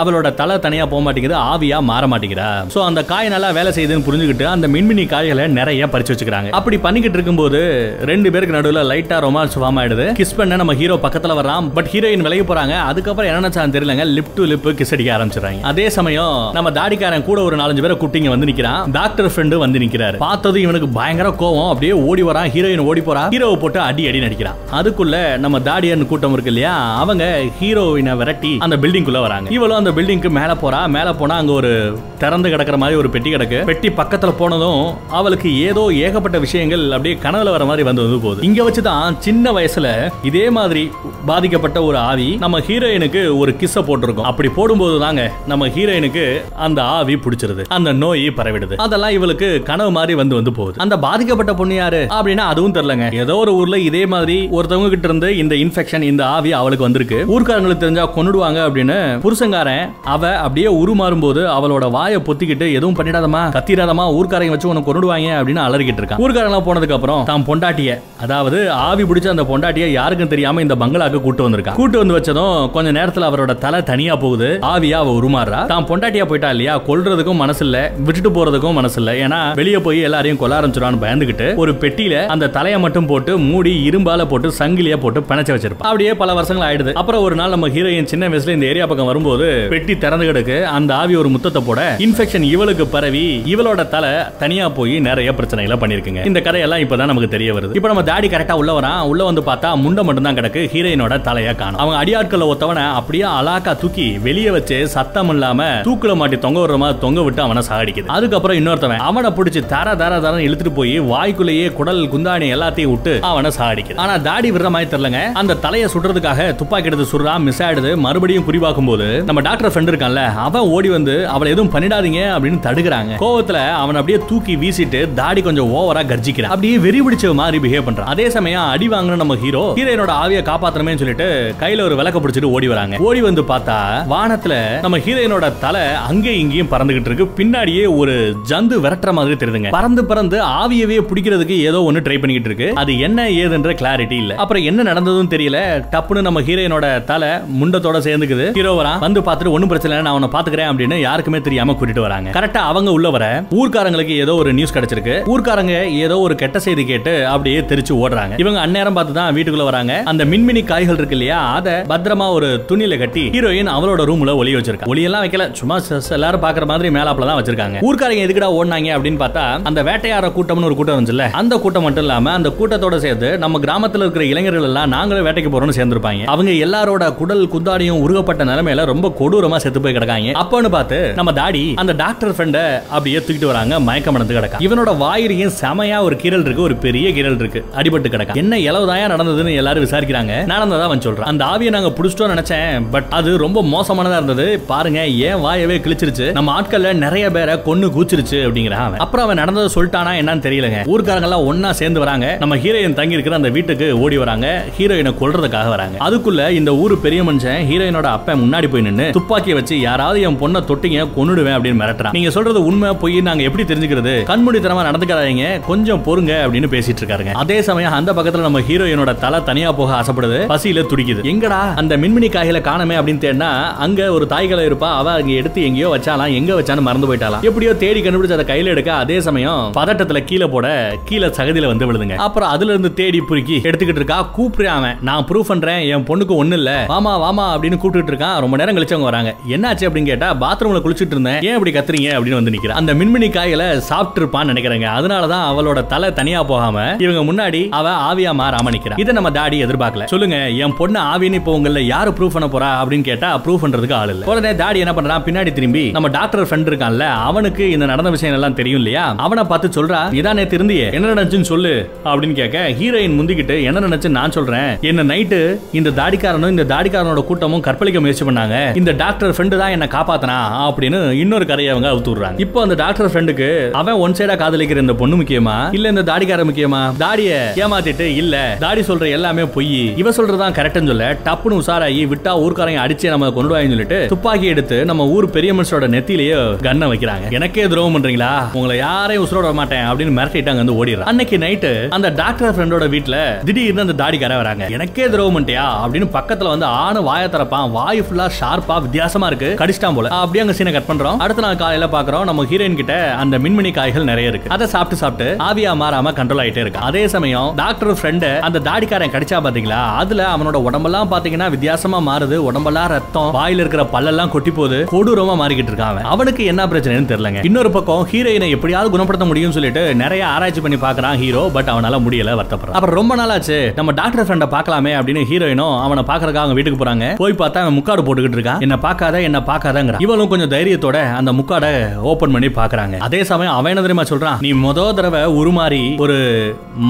அவளோட தலை தனியாக போக மாட்டேங்குது ஆவியாக மாற மாட்டேங்கிறா ஸோ அந்த காய் நல்லா வேலை செய்யுதுன்னு புரிஞ்சுக்கிட்டு அந்த மின்மினி காய்களை நிறைய பறிச்சு வச்சுக்கிறாங்க. அப்படி பண்ணிக்கிட்டு இருக்கும்போது ரெண்டு பேருக்கு நடுவில் லைட்டாக ரொமான்ஸ் ஃபார்ம் ஆயிடுது. கிஸ் பண்ண நம்ம ஹீரோ பக்கத்தில் வரான் பட் ஹீரோயின் விலகி போகிறாங்க அதுக்கப்புறம் என்ன தெரியலங்க லிப் டு லிப் கிஸ் அடிக்க ஆரம்பிச்சிடறாங்க. அதே சமயம் நம்ம தாடிக்காரன் கூட ஒரு நாலஞ்சு பேரை குட்டிங்க வந்து நிற்கிறான் டாக்டர் ஃப்ரெண்டு வந்து நிற்கிறாரு பார்த்தது இவனுக்கு பயங்கர கோவம். அப்படியே ஓடி வரான் ஹீரோயின் ஓடி போறா. ஹீரோவை போட்டு அடி அடி நடிக்கிறான் அதுக்குள்ள நம்ம தாடியன் கூட்டம் இருக்கு இல்லையா அவங்க ஹீரோயினை விரட்டி அந்த பில்டிங் குள்ள வராங்க. இவளும் அந்த பில்டிங்க்கு மேல போறா. மேல போனா அங்க ஒரு திறந்து கிடக்கிற மாதிரி ஒரு பெட்டி கிடக்கு. பெட்டி பக்கத்துல போனதும் அவளுக்கு ஏதோ ஏகப்பட்ட விஷயங்கள் அப்படியே கனவுல வர மாதிரி வந்து வந்து போகுது. இங்க வச்சுதான் சின்ன வயசுல இதே மாதிரி பாதிக்கப்பட்ட ஒரு ஆவி நம்ம ஹீரோயினுக்கு ஒரு கிஸ்ஸ போட்டிருக்கோம். அப்படி போடும்போது தாங்க நம்ம ஹீரோயினுக்கு அந்த ஆவி பிடிச்சிருது. அந்த நோய் பரவிடுது. அதெல்லாம் இவளுக்கு கனவு மாதிரி வந்து வந்து போகுது. அந்த பாதிக்கப்பட்ட பொண்ணு யாரு அப்படின்னா அதுவும் தெரியலங்க. ஏதோ ஒரு ஊர்ல இதே மாதிரி ஒருத்தவங்க கிட்ட இருந்து இந்த இன்ஃபெக்ஷன் இந்த ஆவி அவளுக்கு வந்திருக்கு. ஊர்க்காரங்களுக்கு தெரிஞ்சா கொன்னுடுவாங்க அப்படின்னு புருஷங்காரன் அவ அப்படியே உருமாறும் போது அவளோட வாயை பொத்திக்கிட்டு எதுவும் பண்ணிடாதமா கத்திராதமா ஊர்க்காரங்க வச்சு உனக்கு கொண்டுடுவாங்க அப்படின்னு அலறிக்கிட்டு இருக்கான். ஊர்க்காரங்க போனதுக்கு அப்புறம் தான் பொண்டாட்டிய அதாவது ஆவி பிடிச்ச அந்த பொண்டாட்டிய யாருக்கும் தெரியாம இந்த பங்களாக்கு கூட்டு வந்திருக்கான். கூட்டு வந்து வச்சதும் கொஞ்ச நேரத்துல அவரோட தலை தனியா போகுது. ஆவியா அவ உருமாறா. தான் பொண்டாட்டியா போயிட்டா இல்லையா? கொல்றதுக்கும் மனசு இல்ல விட்டுட்டு போறதுக்கும் மனசு இல்ல ஏன்னா வெளியே போய் எல்லாரையும் கொல்ல ஆரம்பிச்சிடான்னு பயந்துகிட்டு ஒரு பெட்டியில அந்த தலையை மட்டும் போட்டு மூடி இரும்பால போட்டு சங்கிலியா போட்டு பிணைச்சு வச்சிருப்பான். அப்படியே பல வருஷங்கள் ஆயிடுது. அப்புறம் ஒரு நாள் நம்ம ஹீரோயின் சின்ன வயசுல இந்த ஏரியா பக்கம் வரும்போது பெட்டி திறந்து கிடக்கு. அந்த ஆவி ஒரு முத்தத்தை போட இன்ஃபெக்ஷன் இவளுக்கு பரவி இவளோட தலை தனியா போய் நிறைய பிரச்சனைகளை பண்ணிருக்குங்க. இந்த கதையெல்லாம் இப்பதான் நமக்கு தெரிய வருது. இப்போ நம்ம தாடி கரெக்டா உள்ள வரா உள்ள வந்து பார்த்தா முண்டை மட்டும் தான் கிடக்கு. ஹீரோயினோட தலையா காணும். அவங்க அடியாட்களை ஒத்தவனை அப்படியே அலாக்கா தூக்கி வெளியே வச்சு சத்தம் இல்லாம தூக்குல மாட்டி தொங்க விடுற மாதிரி தொங்க விட்டு அவனை சாகடிக்குது. அதுக்கப்புறம் இன்னொருத்தவன் அவனை பிடிச்சி தர தர தரன்னு இழுத்துட்டு போய் வாய்க்குள்ளேயே குடல் குந்தாணி எல்லாத்தையும் விட்டு அவனை சாகடிக்குது. ஆனா தாடி விடுற மாதிரி தெரியலங்க. அந்த தலையை சுடுறதுக்காக துப்பாக்கி எடுத்து சுடுறா மிஸ் ஆயிடுது. மறுபடியும் குறிவாக்கும் போது நம்ம டாக்டர் ஃப்ரெண்ட் இருக்கான்ல அவன் ஓடி வந்து அவளை எதுவும் பண்ணிடாதீங்க அப்படின்னு தடுக்கிறாங்க. கோவத்துல அவன் அப்படியே தூக்கி வீசிட்டு தாடி கொஞ்சம் ஓவரா கர்ஜிக்கிறான் அப்படியே வெறி பிடிச்ச மாதிரி பிஹேவ் பண்றான் அதே சமயம் அடி வாங்கின நம்ம ஹீரோ ஹீரோயினோட ஆவியை காப்பாத்தணுமே சொல்லிட்டு கையில ஒரு விளக்க பிடிச்சிட்டு ஓடி வராங்க. ஓடி வந்து பார்த்தா வானத்துல நம்ம ஹீரோயினோட தலை அங்கே இங்கேயும் பறந்துகிட்டு இருக்கு. பின்னாடியே ஒரு ஜந்து விரட்டுற மாதிரி தெரியுதுங்க. பறந்து பறந்து ஆவியவே பிடிக்கிறதுக்கு ஏதோ ஒன்னு ட்ரை பண்ணிக்கிட்டு இருக்கு. அது என்ன ஏதுன்ற கிளாரிட்டி இல்ல. அப்புறம் என்ன நடந்ததும் தெரியல. டப்புன்னு நம்ம ஹீரோயினோட தலை முண்டத்தோட சேர்ந்துக்குது. ஹீரோ வந்து வந்து பார்த்துட்டு ஒன்றும் பிரச்சனை நான் அவனை பார்த்துக்கிறேன் அப்படின்னு யாருக்குமே தெரியாம கூட்டிட்டு வராங்க. கரெக்டா அவங்க உள்ள வர ஊர்க்காரங்களுக்கு ஏதோ ஒரு நியூஸ் கிடைச்சிருக்கு. ஊர்க்காரங்க ஏதோ ஒரு கெட்ட செய்தி கேட்டு அப்படியே தெரிச்சு ஓடுறாங்க. இவங்க அந்நேரம் பார்த்து தான் வீட்டுக்குள்ள வராங்க. அந்த மின்மினி காய்கள் இருக்கு இல்லையா அதை பத்திரமா ஒரு துணியில கட்டி ஹீரோயின் அவளோட ரூம்ல ஒளி வச்சிருக்கா. ஒளியெல்லாம் வைக்கல சும்மா எல்லாரும் பாக்குற மாதிரி மேலாப்ல தான் வச்சிருக்காங்க. ஊர்க்காரங்க எதுக்குடா ஓடுனாங்க அப்படின்னு பார்த்தா அந்த வேட்டையார கூட்டம்னு ஒரு கூட்டம் இருந்துச்சுல்ல அந்த கூட்டம் மட்டும் இல்லாம அந்த கூட்டத்தோட சேர்த்து நம்ம கிராமத்துல இருக்கிற இளைஞர்கள் எல்லாம் நாங்களும் வேட்டைக்கு போறோம்னு சேர்ந்திருப்பாங்க. அவங்க எல்லாரோட குடல் குந்தாடியும் உருகப்பட்ட நிலைமையில ரொம்ப கொடூரமா செத்து போய் கிடக்காங்க. அப்பன்னு பார்த்து நம்ம தாடி அந்த டாக்டர் ஃப்ரெண்ட அப்படியே தூக்கிட்டு வராங்க மயக்கம் அடைந்து கிடக்கா. இவனோட வாயிலையும் செமையா ஒரு கீரல் இருக்கு ஒரு பெரிய கீரல் இருக்கு. அடிபட்டு கிடக்கா. என்ன இளவுதாயா நடந்ததுன்னு எல்லாரும் விசாரிக்கிறாங்க. நடந்ததா அவன் சொல்றான். அந்த ஆவியை நாங்க புடிச்சிட்டோம் நினைச்சேன் பட் அது ரொம்ப மோசமானதா இருந்தது. பாருங்க ஏன் வாயவே கிழிச்சிருச்சு. நம்ம ஆட்கள்ல நிறைய பேரை கொன்னு கூச்சிருச்சு அப்படிங்கிறான் அவன். அப்புறம் அவன் நடந்ததை சொல்லிட்டானா என்னன்னு தெரியலங்க. ஊர்க்காரங்க எல்லாம் ஒன்னா சேர்ந்து வராங்க. நம்ம ஹீரோயின் தங்கி இருக்கிற அந்த வீட்டுக்கு ஓடி வராங்க. ஹீரோயினை கொல்றதுக்காக வராங்க. அதுக்குள்ள இந்த ஊரு பெரிய மனுஷன் ஹீரோயினோட அப்ப முன்னாடி போய் நின்னு துப்பாக்கியை வச்சு யாராவது என் பொண்ணை தொட்டிங்க கொன்னுடுவேன் அப்படின்னு மிரட்டுறான். நீங்க சொல்றது உண்மை போய் நாங்க எப்படி தெரிஞ்சுக்கிறது? கண்மூடித்தனமா நடந்துக்காதீங்க கொஞ்சம் பொறுங்க அப்படின்னு பேசிட்டு இருக்காருங்க அதே சமயம் அந்த பக்கத்துல நம்ம ஹீரோயினோட தலை தனியா போக ஆசைப்படுது பசியில துடிக்குது. எங்கடா அந்த மின்மினி காய்களை காணமே அப்படின்னு தேடினா அங்க ஒரு தாய்களை இருப்பா அவ அங்க எடுத்து எங்கேயோ வச்சாலாம் எங்க வச்சான்னு மறந்து போயிட்டாலாம். எப்படியோ தேடி கண்டுபிடிச்சு அதை கையில எடுக்க அதே சமயம் பதட்டத்துல கீழே போட கீழே சகதியில வந்து விழுதுங்க. அப்புறம் அதுல இருந்து தேடி புருக்கி எடுத்துக்கிட்டு இருக்கா கூப்பிடுறேன் அவன். நான் ப்ரூவ் பண்றேன் என் பொண்ணுக்கு ஒண்ணு இல்ல வாமா வாமா அப்படின்னு கூப்பிட்டு இருக்கான். ரொம்ப நேரம் கழிச்சு அவங்க வராங்க. என்னாச்சு அப்படின்னு கேட்டா பாத்ரூம்ல குளிச்சுட்டு இருந்தேன். ஏன் இப்படி கத்துறீங்க? அப்படின்னு வந்து நிக்கிறேன். அந்த மின்மினி காயில சாப்பிட்டுருப்பான்னு நினைக்கிறேங்க. அதனாலதான் அவளோட தலை தனியா போகாம இவங்க முன்னாடி அவ ஆவியா மாறாம நிக்கிறா. இதை நம்ம டாடி எதிர்பார்க்கல. சொல்லுங்க என் பொண்ணு ஆவின்னு இப்போ உங்கள யாரு ப்ரூவ் பண்ண போறா? அப்படின்னு கேட்டா ப்ரூவ் பண்றதுக்கு ஆள் இல்ல. உடனே டாடி என்ன பண்றான் பின்னாடி திரும்பி நம்ம டாக்டர் ஃப்ரெண்ட் இருக்கான்ல அவனுக்கு இந்த நடந்த விஷயம் எல்லாம் தெரியும் இல்லையா? அவனை பார்த்து சொல்றா இதான் நேத்து இருந்தியே. என்ன நினைச்சுன்னு சொல்லு. அப்படின்னு கேட்க ஹீரோயின் முந்திக்கிட்டு என்ன நினைச்சு நான் சொல்றேன். என்ன நைட்டு இந்த தாடிக்காரனும் இந்த தாடிக்காரனோட கூட்டமும் கற்பழிக்க முயற்சி பண்ணாங்க. இந்த டாக்டர் ஃப்ரெண்டு தான் என்ன காப்பாத்தனா அப்படின்னு இன்னொரு கதையை அவங்க அவுத்துறாங்க இப்போ அந்த டாக்டர் ஃப்ரெண்டுக்கு அவன் ஒன் சைடா காதலிக்கிற இந்த பொண்ணு முக்கியமா? இல்ல இந்த தாடிக்கார முக்கியமா? தாடிய ஏமாத்திட்டு இல்ல தாடி சொல்ற எல்லாமே பொய். இவ சொல்றதான் கரெக்ட்னு சொல்ல டப்புன்னு உசாராயி விட்டா ஊர்க்காரங்க அடிச்சு நம்ம கொண்டு சொல்லிட்டு துப்பாக்கி எடுத்து நம்ம ஊர் பெரிய மனுஷோட நெத்திலேயே கண்ணை வைக்கிறாங்க. எனக்கே துரோகம் பண்றீங்களா? உங்களை யாரையும் உசுரோட மாட்டேன் அப்படின்னு மிரட்டிட்டு அங்க வந்து ஓடிடுறான். அன்னைக்கு நைட்டு அந்த டாக்டர் ஃப்ரெண்டோட வீட்டுல திடீர்னு அந்த தாடிக்கார வராங்க. எனக்கே துரோகம் பண்ணிட்டியா? அப்படின்னு பக்கத்துல வந்து ஆணு வாய திறப்பான் வாய் ஃபுல்லா ஷார்ப்பா வித்தியாசமா இருக்கு. கடிச்சிட்டான் போல. அப்படியே அங்க சீனை கட் பண்றோம். அடுத்த நாள் காலையில பாக்குறோம் நம்ம ஹீரோயின் கிட்ட அந்த மின்மினி காய்கள் நிறைய இருக்கு. அதை சாப்பிட்டு சாப்பிட்டு ஆவியா மாறாம கண்ட்ரோல் ஆயிட்டே இருக்கு. அதே சமயம் டாக்டர் ஃப்ரெண்டு அந்த தாடிக்காரன் கடிச்சா பாத்தீங்களா? அதுல அவனோட உடம்பெல்லாம் பாத்தீங்கன்னா வித்தியாசமா மாறுது. உடம்பெல்லாம் ரத்தம் வாயில இருக்கிற பல்லெல்லாம் கொட்டி போகுது. கொடூரமா மாறிக்கிட்டு இருக்கான் அவனுக்கு என்ன பிரச்சனைன்னு தெரியலங்க. இன்னொரு பக்கம் ஹீரோயினை எப்படியாவது குணப்படுத்த முடியும்னு சொல்லிட்டு நிறைய ஆராய்ச்சி பண்ணி பாக்குறான் ஹீரோ பட் அவனால முடியல வருத்தப்படுறான். அப்புறம் ரொம்ப நாளாச்சு. நம்ம டாக்டர் ஃப்ரெண்ட பாக்கலாமே அப்படின்னு ஹீரோயினும் அவனை பாக்குறதுக்காக அவங்க வீட்டுக்கு போறாங்க. போய் பார்த்தா அவன் முக்காடு போட்டுக்கிட்டு இருக்கான். என்ன பார்க்காத என்ன பார்க்காதங்கிறான் இவளும் கொஞ்சம் தைரியத்தோட அந்த முக்காடை ஓபன் பண்ணி பாக்குறாங்க அதே சமயம் அவன் என்ன தெரியுமா சொல்றான்? நீ முத தடவை உருமாறி ஒரு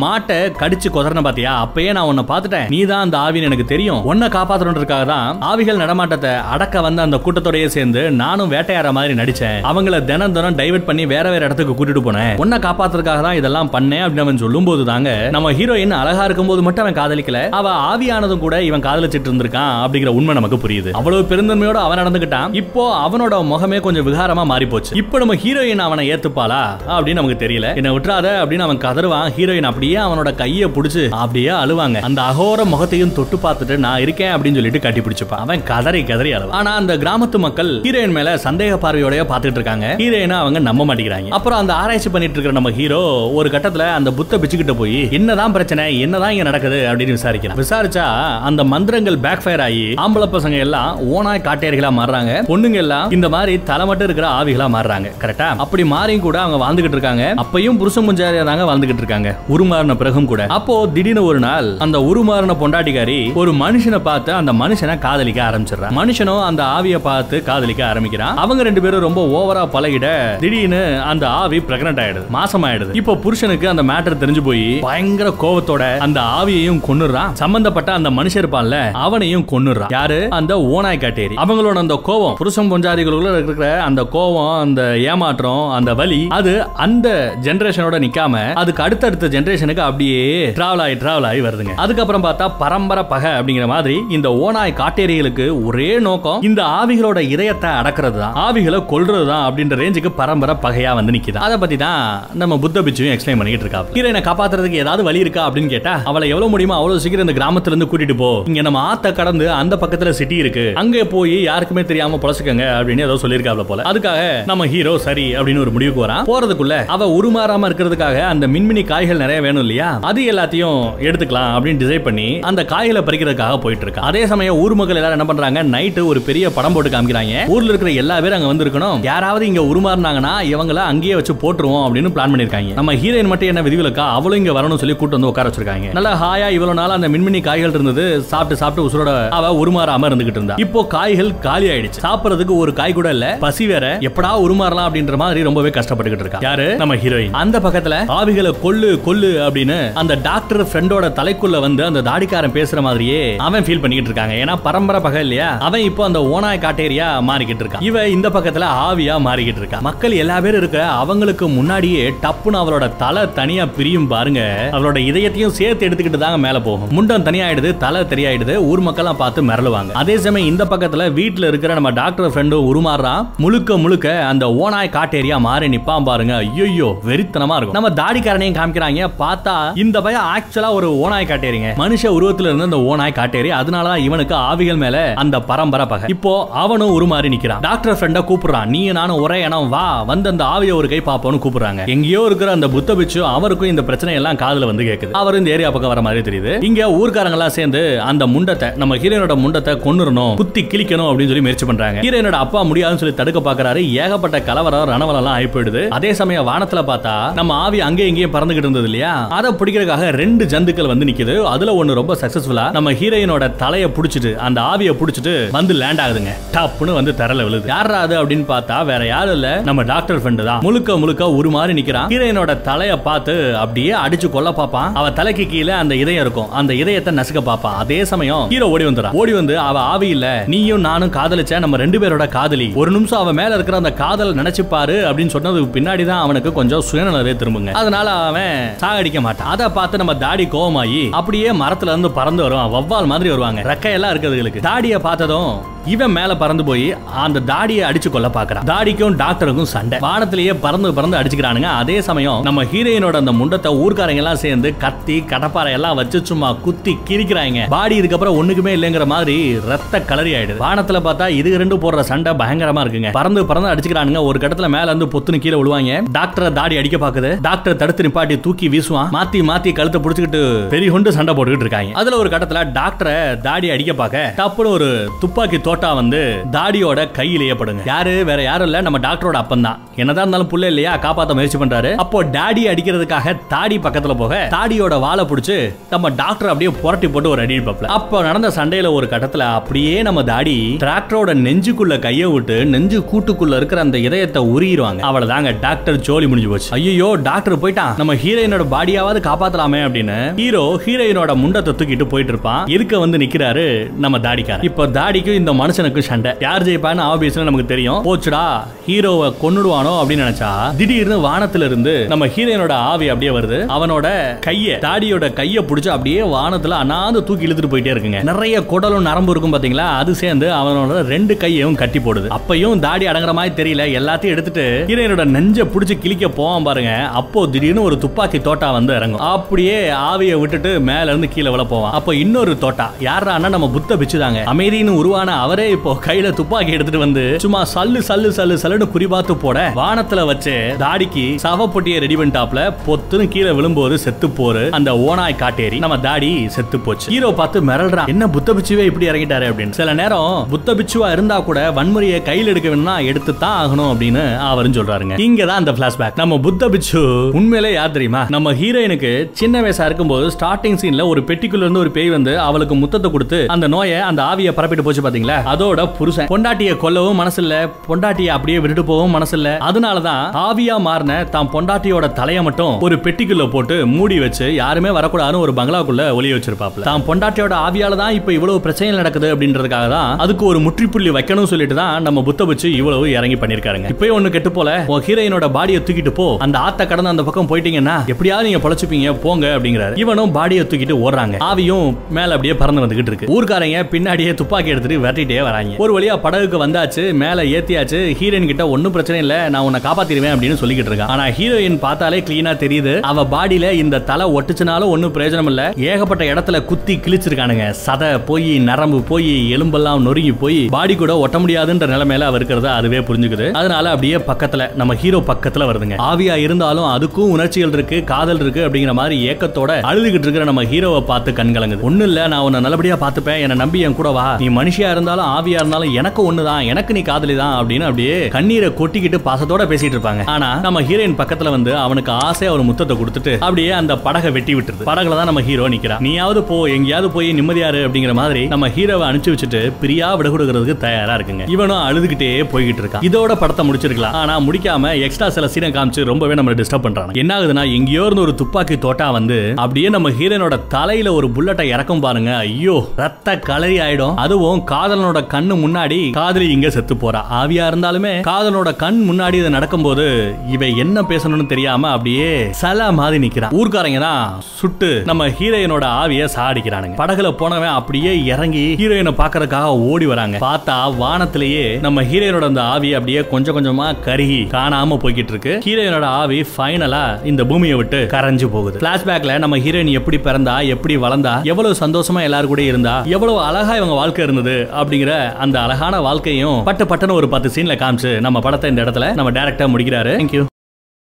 மாட்டை கடிச்சு கொதறன பாத்தியா? அப்பயே நான் உன்னை பார்த்துட்டேன். நீ தான் அந்த ஆவின்னு எனக்கு தெரியும். உன்னை காப்பாத்தணுன்றதுக்காக தான் ஆவிகள் நடமாட்டத்தை அடக்க வந்த அந்த கூட்டத்தோடய சேர்ந்து நானும் வேட்டையாடுற மாதிரி நடிச்சேன். அவங்கள தினம் தினம் டைவர்ட் பண்ணி வேற வேற இடத்துக்கு கூட்டிட்டு போனேன். உன்னை காப்பாத்துறதுக்காக தான் இதெல்லாம் பண்ணேன் அப்படின்னு அவன் சொல்லும் போது தாங்க நம்ம ஹீரோயின் அழகா இருக்கும் போது மட்டும் அவன் காதலிக்கல. அவ ஆவியானதும் கூட இவன் காதலிச்சிட்டு இருந்திருக்கான் அப்படிங்கிற உண்மை நமக்கு புரியுது. அவ்வளவு பெருந்தன்மையோட அவன் நடந்துகிட்டான். இப்போ அவனோட முகமே கொஞ்சம் விகாரமா மாறி போச்சு இப்போ நம்ம ஹீரோயின் அவனை ஏத்துப்பாளா? அப்படின்னு நமக்கு தெரியல. என்ன விட்டுறாத அப்படின்னு அவன் கதருவான் ஹீரோயின் அப்படியே அவனோட கையை பிடிச்சு அப்படியே அழுவாங்க. அந்த அகோர முகத்தையும் தொட்டு பார்த்துட்டு நான் இருக்கேன் அப்படின்னு சொல்லிட்டு கட்டி பிடிச்சிப்பான். அவன் கதறி கதறி அழுவான். ஆனா அந்த கிராமத்து மக்கள் ஹீரோயின் மேல சந்தேக பார்வையோடய பார்த்துட்டு இருக்காங்க. ஹீரோயினை அவங்க நம்ப மாட்டேங்கிறாங்க. அப்புறம் அந்த ஆராய்ச்சி பண்ணிட்டு இருக்கிற நம்ம ஹீரோ ஒரு கட்டத்துல அந்த புத்த பிச்சுக்கிட்ட போய் என்னதான் பிரச்சனை? என்னதான் இங்க நடக்குது? அப்படின்னு விசாரிக்கிறான். விசாரிச்சா அந்த மந்திரங்கள் பேக் ஃபயர் ஆகி ஆம்பளை பசங்க எல்லாம் ஓனாய் காட்டு காட்டேரிகளா மாறுறாங்க. பொண்ணுங்க எல்லாம் இந்த மாதிரி தலை மட்டும் இருக்கிற ஆவிகளா மாறுறாங்க. கரெக்டா அப்படி மாறியும் கூட அவங்க வாழ்ந்துகிட்டு இருக்காங்க. அப்பயும் புருஷன் முஞ்சாரியா தாங்க வாழ்ந்துகிட்டு இருக்காங்க. உருமாறின பிறகும் கூட. அப்போ திடீர்னு ஒரு நாள் அந்த உருமாறின பொண்டாட்டிக்காரி ஒரு மனுஷனை பார்த்து அந்த மனுஷனை காதலிக்க ஆரம்பிச்சிடுறான் மனுஷனும் அந்த ஆவியை பார்த்து காதலிக்க ஆரம்பிக்கிறான் அவங்க ரெண்டு பேரும் ரொம்ப ஓவரா பழகிட திடீர்னு அந்த ஆவி பிரெக்னன்ட் ஆயிடுது. மாசம் ஆயிடுது இப்போ புருஷனுக்கு அந்த மேட்டர் தெரிஞ்சு போய் பயங்கர கோவத்தோட அந்த ஆவியையும் கொன்னுறான் சம்பந்தப்பட்ட அந்த மனுஷன் இருப்பான்ல அவனையும் கொன்னுறான் யாரு? அந்த ஓனாய் காட்டேரி. அவங்களோட அந்த கோவம் புருஷன் பொஞ்சாதிகளுக்குள்ள இருக்கிற அந்த கோவம் அந்த ஏமாற்றம் அந்த வலி அது அந்த ஜென்ரேஷனோட நிக்காம அதுக்கு அடுத்தடுத்த ஜென்ரேஷனுக்கு அப்படியே டிராவல் ஆகி டிராவல் ஆகி வருதுங்க. அதுக்கப்புறம் பார்த்தா பரம்பரை பகை அப்படிங்கிற மாதிரி இந்த ஓனாய் காட்டேரிகளுக்கு ஒரே நோக்கம் இந்த ஆவிகளோட இதயத்தை அடக்கிறது தான் ஆவிகளை கொல்றது தான் அப்படின்ற ரேஞ்சுக்கு பரம்பரை பகையா வந்து நிக்குது. அதை பத்தி தான் நம்ம புத்த பிச்சும் எக்ஸ்பிளைன் பண்ணிட்டு இருக்கா ஹீரோயினை காப்பாத்துறதுக்கு ஏதாவது வழி இருக்கா அப்படின்னு கேட்டா அவளை எவ்வளவு முடியுமோ அவ்வளவு சீக்கிரம் இந்த கிராமத்துல இருந்து கூட்டிட்டு போ. இங்க நம்ம ஆத்த கடந்து அந்த பக்கத்துல சிட்டி இருக்கு. அங்க போய் யாருக்குமே தெரியாம பொழச்சுக்கங்க அப்படின்னு ஏதோ சொல்லியிருக்காப்ல போல. அதுக்காக நம்ம ஹீரோ சரி அப்படின்னு ஒரு முடிவுக்கு வரான். போறதுக்குள்ள அவ உருமாறாம இருக்கிறதுக்காக அந்த மின்மினி காய்கள் நிறைய வேணும் இல்லையா? அது எல்லாத்தையும் எடுத்துக்கலாம் அப்படின்னு டிசைட் பண்ணி அந்த காய்களை பறிக்கிறதுக்காக போயிட்டு இருக்கா. அதே சமயம் ஊர் மக்கள் எல்லாரும் என்ன பண்றாங்க? நைட்டு ஒரு பெரிய படம் போட்டு காமிக்கிறாங்க. ஊர்ல இருக்கிற எல்லா பேரும் அங்க வந்திருக்கணும். யாராவது இங்க உருமாறினாங்கன்னா இவங்கள அங்கேயே வச்சு போட்டுருவோம் அப்படின்னு பிளான் பண்ணிருக்காங்க நம்ம ஹீரோயின் மட்டும் என்ன விதிவிலக்கா? அவளும் இங்க வரணும்னு சொல்லி கூட்டு வந்து உட்கார வச்சிருக்காங்க. நல்லா ஹாயா இவ்வளவு நாள் அந்த மின்மினி காய்கள் இருந்தது சாப்பிட்டு சாப்பிட்டு உசுரோட அவ உருமாறாம இருந்துகிட்டு இருந்தா. இப்போ காய்கள் காலி ஆயிடுச்சு சாப்பிடுறதுக்கு ஒரு காய் கூட இல்ல. பசி வேற. எப்படா உருமாறலாம் அப்படின்ற மாதிரி ரொம்பவே கஷ்டப்பட்டுக்கிட்டு இருக்கா. யாரு? நம்ம ஹீரோயின் அந்த பக்கத்துல ஆவிகளை கொல்லு கொல்லு அப்படின்னு அந்த டாக்டர் ஃப்ரெண்டோட தலைக்குள்ள வந்து அந்த தாடிக்காரன் பேசுற மாதிரியே அவன் ஃபீல் பண்ணிக்கிட்டு இருக்காங்க. ஏன்னா பரம்பரை பகை இல்லையா? அவன் இப்போ அந்த ஓனாய் காட்டேரியா மாறிக்கிட்டு இருக்கான் இவ இந்த பக்கத்துல ஆவியா மாறிக்கிட்டு இருக்கா. மக்கள் எல்லா பேரும் இருக்க அவங்களுக்கு முன்னாடியே டப்புன்னு அவளோட தலை தனியா பிரியும் பாருங்க. அவளோட இதயத்தையும் சேர்த்து எடுத்துக்கிட்டு தாங்க மேல போகும். முண்டம் தனியாயிடுது தலை தெரியாயிடுது. ஊர் மக்கள்லாம் பார்த்து மிரளுவாங்க. அதே சமயம் இந்த பக்கத்துல வீட்டில் இருக்கிற நம்ம டாக்டர் ஃப்ரெண்டு உருமாறுறான் முழுக்க முழுக்க அந்த ஓனாய் காட்டேரியா மாறி நிப்பான் பாருங்க. ஐயோ வெறித்தனமா இருக்கும். நம்ம தாடிக்காரனையும் காமிக்கிறாங்க. பார்த்தா இந்த பையன் ஆக்சுவலா ஒரு ஓனாய் காட்டேரிங்க மனுஷ உருவத்துல இருந்து அந்த ஓனாய் காட்டேரி அதனாலதான் இவனுக்கு ஆவிகள் மேல அந்த பரம்பரை பகை. இப்போ அவனும் உருமாறி நிக்கிறான். டாக்டர் ஃப்ரெண்ட கூப்பிடுறான். நீ நானும் ஒரே இனம். வா வந்து அந்த ஆவிய ஒரு கை பாப்போன்னு கூப்பிடுறாங்க. எங்கேயோ இருக்கிற அந்த புத்த பிச்சு அவருக்கும் இந்த பிரச்சனை எல்லாம் காதுல வந்து கேக்குது. அவர் இந்த ஏரியா பக்கம் வர மாதிரி தெரியுது. இங்க ஊர்க்காரங்க எல்லாம் சேர்ந்து அந்த முண்டத்தை நம்ம ஹீரோனோட முண்டத்தை கொண்டுறணும் குத்தி கிழிக்கணும். அப்படின்னு சொல்லி முயற்சி பண்றாங்க. ஹீரோனோட அப்பா முடியாதுன்னு சொல்லி தடுக்க பாக்குறாரு. ஏகப்பட்ட கலவரம் ரணவலம் எல்லாம் ஆயிப்போயிடுது. அதே சமயம் வானத்துல பார்த்தா நம்ம ஆவி அங்கே இங்கேயும் பறந்துகிட்டு இருந்தது இல்லையா? அதை பிடிக்கிறதுக்காக ரெண்டு ஜந்துக்கள் வந்து நிக்குது. அதுல ஒண்ணு ரொம்ப சக்சஸ்ஃபுல்லா நம்ம ஹீரோயினோட தலையை புடிச்சிட்டு அந்த ஆவியை புடிச்சிட்டு வந்து லேண்ட் ஆகுதுங்க. டப்புன்னு வந்து தரல விழுது. யாரா அது அப்படின்னு பார்த்தா வேற யாரும் இல்ல. நம்ம டாக்டர் ஃப்ரெண்டு தான். முழுக்க முழுக்க ஒரு மாதிரி நிக்கிறான். ஹீரோயினோட தலையை பார்த்து அப்படியே அடிச்சு கொல்ல பாப்பான் அவ தலைக்கு கீழே அந்த இதயம் இருக்கும். அந்த இதயத்தை நசுக்க பாப்பான் அதே சமயம் ஹீரோ ஓடி வந்துடும் ஓடி வந்து அவ ஆவி இல்ல. நீயும் நான் நானும் காதலிச்ச நம்ம ரெண்டு பேரோட காதலி. ஒரு நிமிஷம் அவன் மேல இருக்கிற அந்த காதல் நினைச்சு பாரு அப்படின்னு சொன்னதுக்கு பின்னாடி தான் அவனுக்கு கொஞ்சம் சுயநலவே திரும்புங்க. அதனால அவன் சாகடிக்க மாட்டான். அதை பார்த்து நம்ம தாடி கோவமாயி அப்படியே மரத்துல இருந்து பறந்து வருவான். வவ்வால் மாதிரி வருவாங்க. ரெக்கையெல்லாம் இருக்கிறதுகளுக்கு. தாடியை பார்த்ததும் இவன் மேல பறந்து போய் அந்த தாடியை அடிச்சு கொள்ள பாக்குறான் தாடிக்கும் டாக்டருக்கும் சண்டை. வானத்திலேயே பறந்து பறந்து அடிச்சுக்கிறானுங்க. அதே சமயம் நம்ம ஹீரோயினோட அந்த முண்டத்தை ஊர்க்காரங்க எல்லாம் சேர்ந்து கத்தி கடப்பாறை எல்லாம் வச்சு சும்மா குத்தி கிரிக்கிறாங்க. பாடி இதுக்கப்புறம் ஒண்ணுக்குமே இல்லைங்கிற மாதிரி ரத்த கலரி ஆயிடுது. வானத்துல பார்த்தா இது ரெண்டு போடுற சண்டை பயங்கரமா இருக்குங்க. பறந்து பறந்து அடிச்சுக்கிறானுங்க. ஒரு கட்டத்துல மேல இருந்து பொத்துன்னு கீழே விழுவாங்க. டாக்டரை தாடி அடிக்க பாக்குது. டாக்டர் தடுத்து நிப்பாட்டி தூக்கி வீசுவான். மாத்தி மாத்தி கழுத்தை புடிச்சுக்கிட்டு பெரிய கொண்டு சண்டை போட்டுக்கிட்டு இருக்காங்க. அதுல ஒரு கட்டத்துல டாக்டரை தாடி அடிக்க பார்க்க டப்புன்னு ஒரு துப்பாக்கி தோட்டா வந்து தாடியோட கையிலேயே படுங்க. யாரு? வேற யாரும் இல்ல. நம்ம டாக்டரோட அப்பன் தான் என்னதான் இருந்தாலும் புள்ள இல்லையா? காப்பாத்த முயற்சி பண்றாரு. அப்போ டாடி அடிக்கிறதுக்காக தாடி பக்கத்துல போக தாடியோட வாழை பிடிச்சு நம்ம டாக்டர் அப்படியே புரட்டி போட்டு ஒரு அடி பார்ப்பல அப்போ நடந்த சண்டையில ஒரு கட்டத்துல அப்படியே நம்ம தாடி டிராக்டரோட நெஞ்சுக்குள்ள கைய விட்டு நெஞ்சு கூட்டுக்குள்ள இருக்கிற அந்த இதயத்தை உரியிருவாங்க அவ்வளவுதாங்க டாக்டர் ஜோலி முடிஞ்சு போச்சு. ஐயோ டாக்டர் போயிட்டான். நம்ம ஹீரோயினோட பாடியாவது காப்பாத்தலாமே அப்படின்னு ஹீரோ ஹீரோயினோட முண்டத்தை தூக்கிட்டு போயிட்டு இருப்பான். இருக்க வந்து நிக்கிறாரு நம்ம தாடிக்காரன். இப்ப தாடிக்கும் இந்த மனுஷனுக்கும் சண்டை. யார் ஜெயிப்பான்னு கிடைப்பான்னு ஆபீஸ்ல நமக்கு தெரியும். போச்சுடா ஹீரோவை கொன்னுடுவானோ அப்படின்னு நினைச்சா திடீர்னு வானத்துல இருந்து நம்ம ஹீரோயினோட ஆவி அப்படியே வருது. அவனோட கைய தாடியோட கைய புடிச்சு அப்படியே வானத்துல அனாந்து தூக்கி இழுத்துட்டு போயிட்டே இருக்குங்க. நிறைய குடலும் நரம்பு இருக்கும் பாத்தீங்களா? அது சேர்ந்து அவனோட ரெண்டு கையையும் கட்டி போடுது. அப்பையும் தாடி அடங்குற மாதிரி தெரியல. எல்லாத்தையும் எடுத்துட்டு ஹீரோயினோட நெஞ்ச பிடிச்சி கிழிக்க போவான் பாருங்க. அப்போ திடீர்னு ஒரு துப்பாக்கி தோட்டா வந்து இறங்கும். அப்படியே ஆவியை விட்டுட்டு மேல இருந்து கீழே விழ போவான். அப்போ இன்னொரு தோட்டா. யாரானா நம்ம புத்த பிச்சுதாங்க அமைதின்னு உருவான அவரே இப்போ கையில துப்பாக்கி எடுத்துட்டு வந்து சும்மா சல்லு சல்லு சல்லு சல்லுன்னு குறிபாத்து போட வானத்துல வச்சு தாடிக்கு சவப்பொட்டியை ரெடி பண்ணிட்டாப்ல. பொத்துன்னு கீழே விழும்போது செத்து போரு. அந்த ஓனாய் காட்டேரி. நம்ம தாடி செத்து போச்சு. ஹீரோ பார்த்து மிரல்றான். என்ன புத்த பிச்சுவே இப்படி இறங்கிட்டாரு? அப்படின்னு. சில நேரம் புத்த பிச்சுவா இருந்தா கூட வன்முறையை கையில் எடுக்க வேணும்னா எடுத்து தான் ஆகணும் அப்படின்னு அவரும் சொல்றாருங்க. இங்க தான் அந்த பிளாஷ்பேக் நம்ம புத்த பிச்சு உண்மையிலே யார் தெரியுமா? நம்ம ஹீரோயினுக்கு சின்ன வயசா இருக்கும்போது ஸ்டார்டிங் சீன்ல ஒரு பெட்டிக்குள்ள இருந்து ஒரு பேய் வந்து அவளுக்கு முத்தத்தை கொடுத்து அந்த நோயை அந்த ஆவியை பரப்பிட்டு போச்சு பாத்தீங்களா? அதோட புருஷன். பொண்டாட்டியை கொல்லவும் மனசு இல்ல பொண்டாட்டியை அப்படியே விட்டுட்டு போகவும் மனசு இல்ல அதனாலதான் ஆவியா மாறின தான் பொண்டாட்டியோட தலையை மட்டும் ஒரு பெட்டிக்குள்ள போட்டு மூடி வச்சு யாருமே வரக்கூடாதுன்னு ஒரு பங்களாக்குள்ள ஒளிய வச்சிருப்பாப்ல தான் பொண்டாட்டியோட ஆவியால தான் இப்ப இவ்வளவு பிரச்சனை நடக்குது அப்படின்றதுக்காக தான் அதுக்கு ஒரு முற்றுப்புள்ளி வைக்கணும் சொல்லிட்டு தான் நம்ம புத்த வச்சு இவ்வளவு இறங்கி பண்ணிருக்காருங்க இப்பயே ஒண்ணு கெட்டு போல உன் ஹீரோயினோட பாடியை தூக்கிட்டு போ. அந்த ஆத்த கடந்து அந்த பக்கம் போயிட்டீங்கன்னா எப்படியாவது நீங்க பழச்சுப்பீங்க போங்க அப்படிங்கிறாரு. இவனும் பாடியை தூக்கிட்டு ஓடுறாங்க. ஆவியும் மேல அப்படியே பறந்து வந்துகிட்டு இருக்கு. ஊர்க்காரங்க பின்னாடியே துப்பாக்கி எடுத்துட்டு விரட்டிட்டே வராங்க. ஒரு வழியா படகுக்கு வந்தாச்சு மேல ஏத்தியாச்சு. ஹீரோயின் கிட்ட ஒன்னும் பிரச்சனை இல்ல நான் உன்னை காப்பாத்திருவேன் அப்படின்னு சொல்லிக்கிட்டு இருக்கான். ஆனா ஹீரோயின் பார்த்தாலே கிளீனா தெரியுது. அவ பாடியில இந்த தலை ஒட்டுச்சுனாலும் ஒன்னும் பிரயோஜனம் இல்ல. ஏகப்பட்ட இடத்துல குத்தி கிழிச்சிருக்கானுங்க. சதை போய் நரம்பு போய் எலும்பெல்லாம் நொறி நொறுங்கி போய் பாடி கூட ஒட்ட முடியாதுன்ற நிலைமையில அவர் இருக்கிறத அதுவே புரிஞ்சுக்குது. அதனால அப்படியே பக்கத்துல நம்ம ஹீரோ பக்கத்துல வருதுங்க. ஆவியா இருந்தாலும் அதுக்கும் உணர்ச்சிகள் இருக்கு காதல் இருக்கு அப்படிங்கிற மாதிரி ஏக்கத்தோட அழுதுகிட்டு இருக்கிற நம்ம ஹீரோவை பார்த்து கண்கலங்குது ஒண்ணு இல்ல நான் உன்னை நல்லபடியா பார்த்துப்பேன் என்ன நம்பி என் கூட வா. நீ மனுஷியா இருந்தாலும் ஆவியா இருந்தாலும் எனக்கு ஒண்ணுதான் எனக்கு நீ காதலி தான் அப்படின்னு அப்படியே கண்ணீரை கொட்டிக்கிட்டு பாசத்தோட பேசிட்டு இருப்பாங்க. ஆனா நம்ம ஹீரோயின் பக்கத்துல வந்து அவனுக்கு ஆசை ஒரு முத்தத்தை கொடுத்துட்டு அப்படியே அந்த படகை வெட்டி விட்டுருது. படகுல தான் நம்ம ஹீரோ நிக்கிறா. நீயாவது போ எங்கேயாவது போய் நிம்மதியாரு அப்படிங்கிற மாதிரி நம்ம ஹீரோவை அனுப்பிச்சு வச்சுட்டு பிரியா விட கொடுக்கறதுக்கு தயாரா இருக்குங்க. இவனும் அழுதுகிட்டே போய்கிட்டு இருக்கான். இதோட படத்தை முடிச்சிருக்கலாம். ஆனா முடிக்காம எக்ஸ்ட்ரா சில சீனை காமிச்சு ரொம்பவே நம்ம டிஸ்டர்ப் பண்றாங்க என்ன ஆகுதுன்னா எங்கேயோ இருந்து ஒரு துப்பாக்கி தோட்டா வந்து அப்படியே நம்ம ஹீரோனோட தலையில ஒரு புல்லட்டை இறக்கும் பாருங்க. ஐயோ ரத்த கலரி ஆயிடும். அதுவும் காதலனோட கண்ணு முன்னாடி காதலி இங்க செத்து போறா. ஆவியா இருந்தாலுமே காதலனோட கண் முன்னாடி இது நடக்கும்போது இவ என்ன பேசணும்னு தெரியாம அப்படியே சல மாதிரி நிக்கிறான் ஊர்க்காரங்க தான் சுட்டு நம்ம ஹீரோயினோட ஆவிய சாடிக்கிறானுங்க. படகுல போனவன் அப்படியே இறங்கி ஹீரோயினை பாக்குறதுக்காக ஓடி வராங்க. பார்த்தா வானத்திலேயே நம்ம ஹீரோயினோட அந்த ஆவி அப்படியே கொஞ்சம் கொஞ்சமா கருகி காணாம போய்கிட்டு இருக்கு ஹீரோயினோட ஆவி ஃபைனலா இந்த பூமியை விட்டு கரைஞ்சு போகுது. பிளாஷ்பேக்ல நம்ம ஹீரோயின் எப்படி பிறந்தா எப்படி வளர்ந்தா எவ்வளவு சந்தோஷமா எல்லாரும் கூட இருந்தா எவ்வளவு அழகா இவங்க வாழ்க்கை இருந்தது அப்படிங்கிற அந்த அழகான வாழ்க்கையும் பட்டு பட்டுன்னு ஒரு பத்து சீன்ல காமிச்சு நம்ம படத்தை இந்த இடத்துல நம்ம டேரக்டா முடிக்கிறாரு. தேங்க்யூ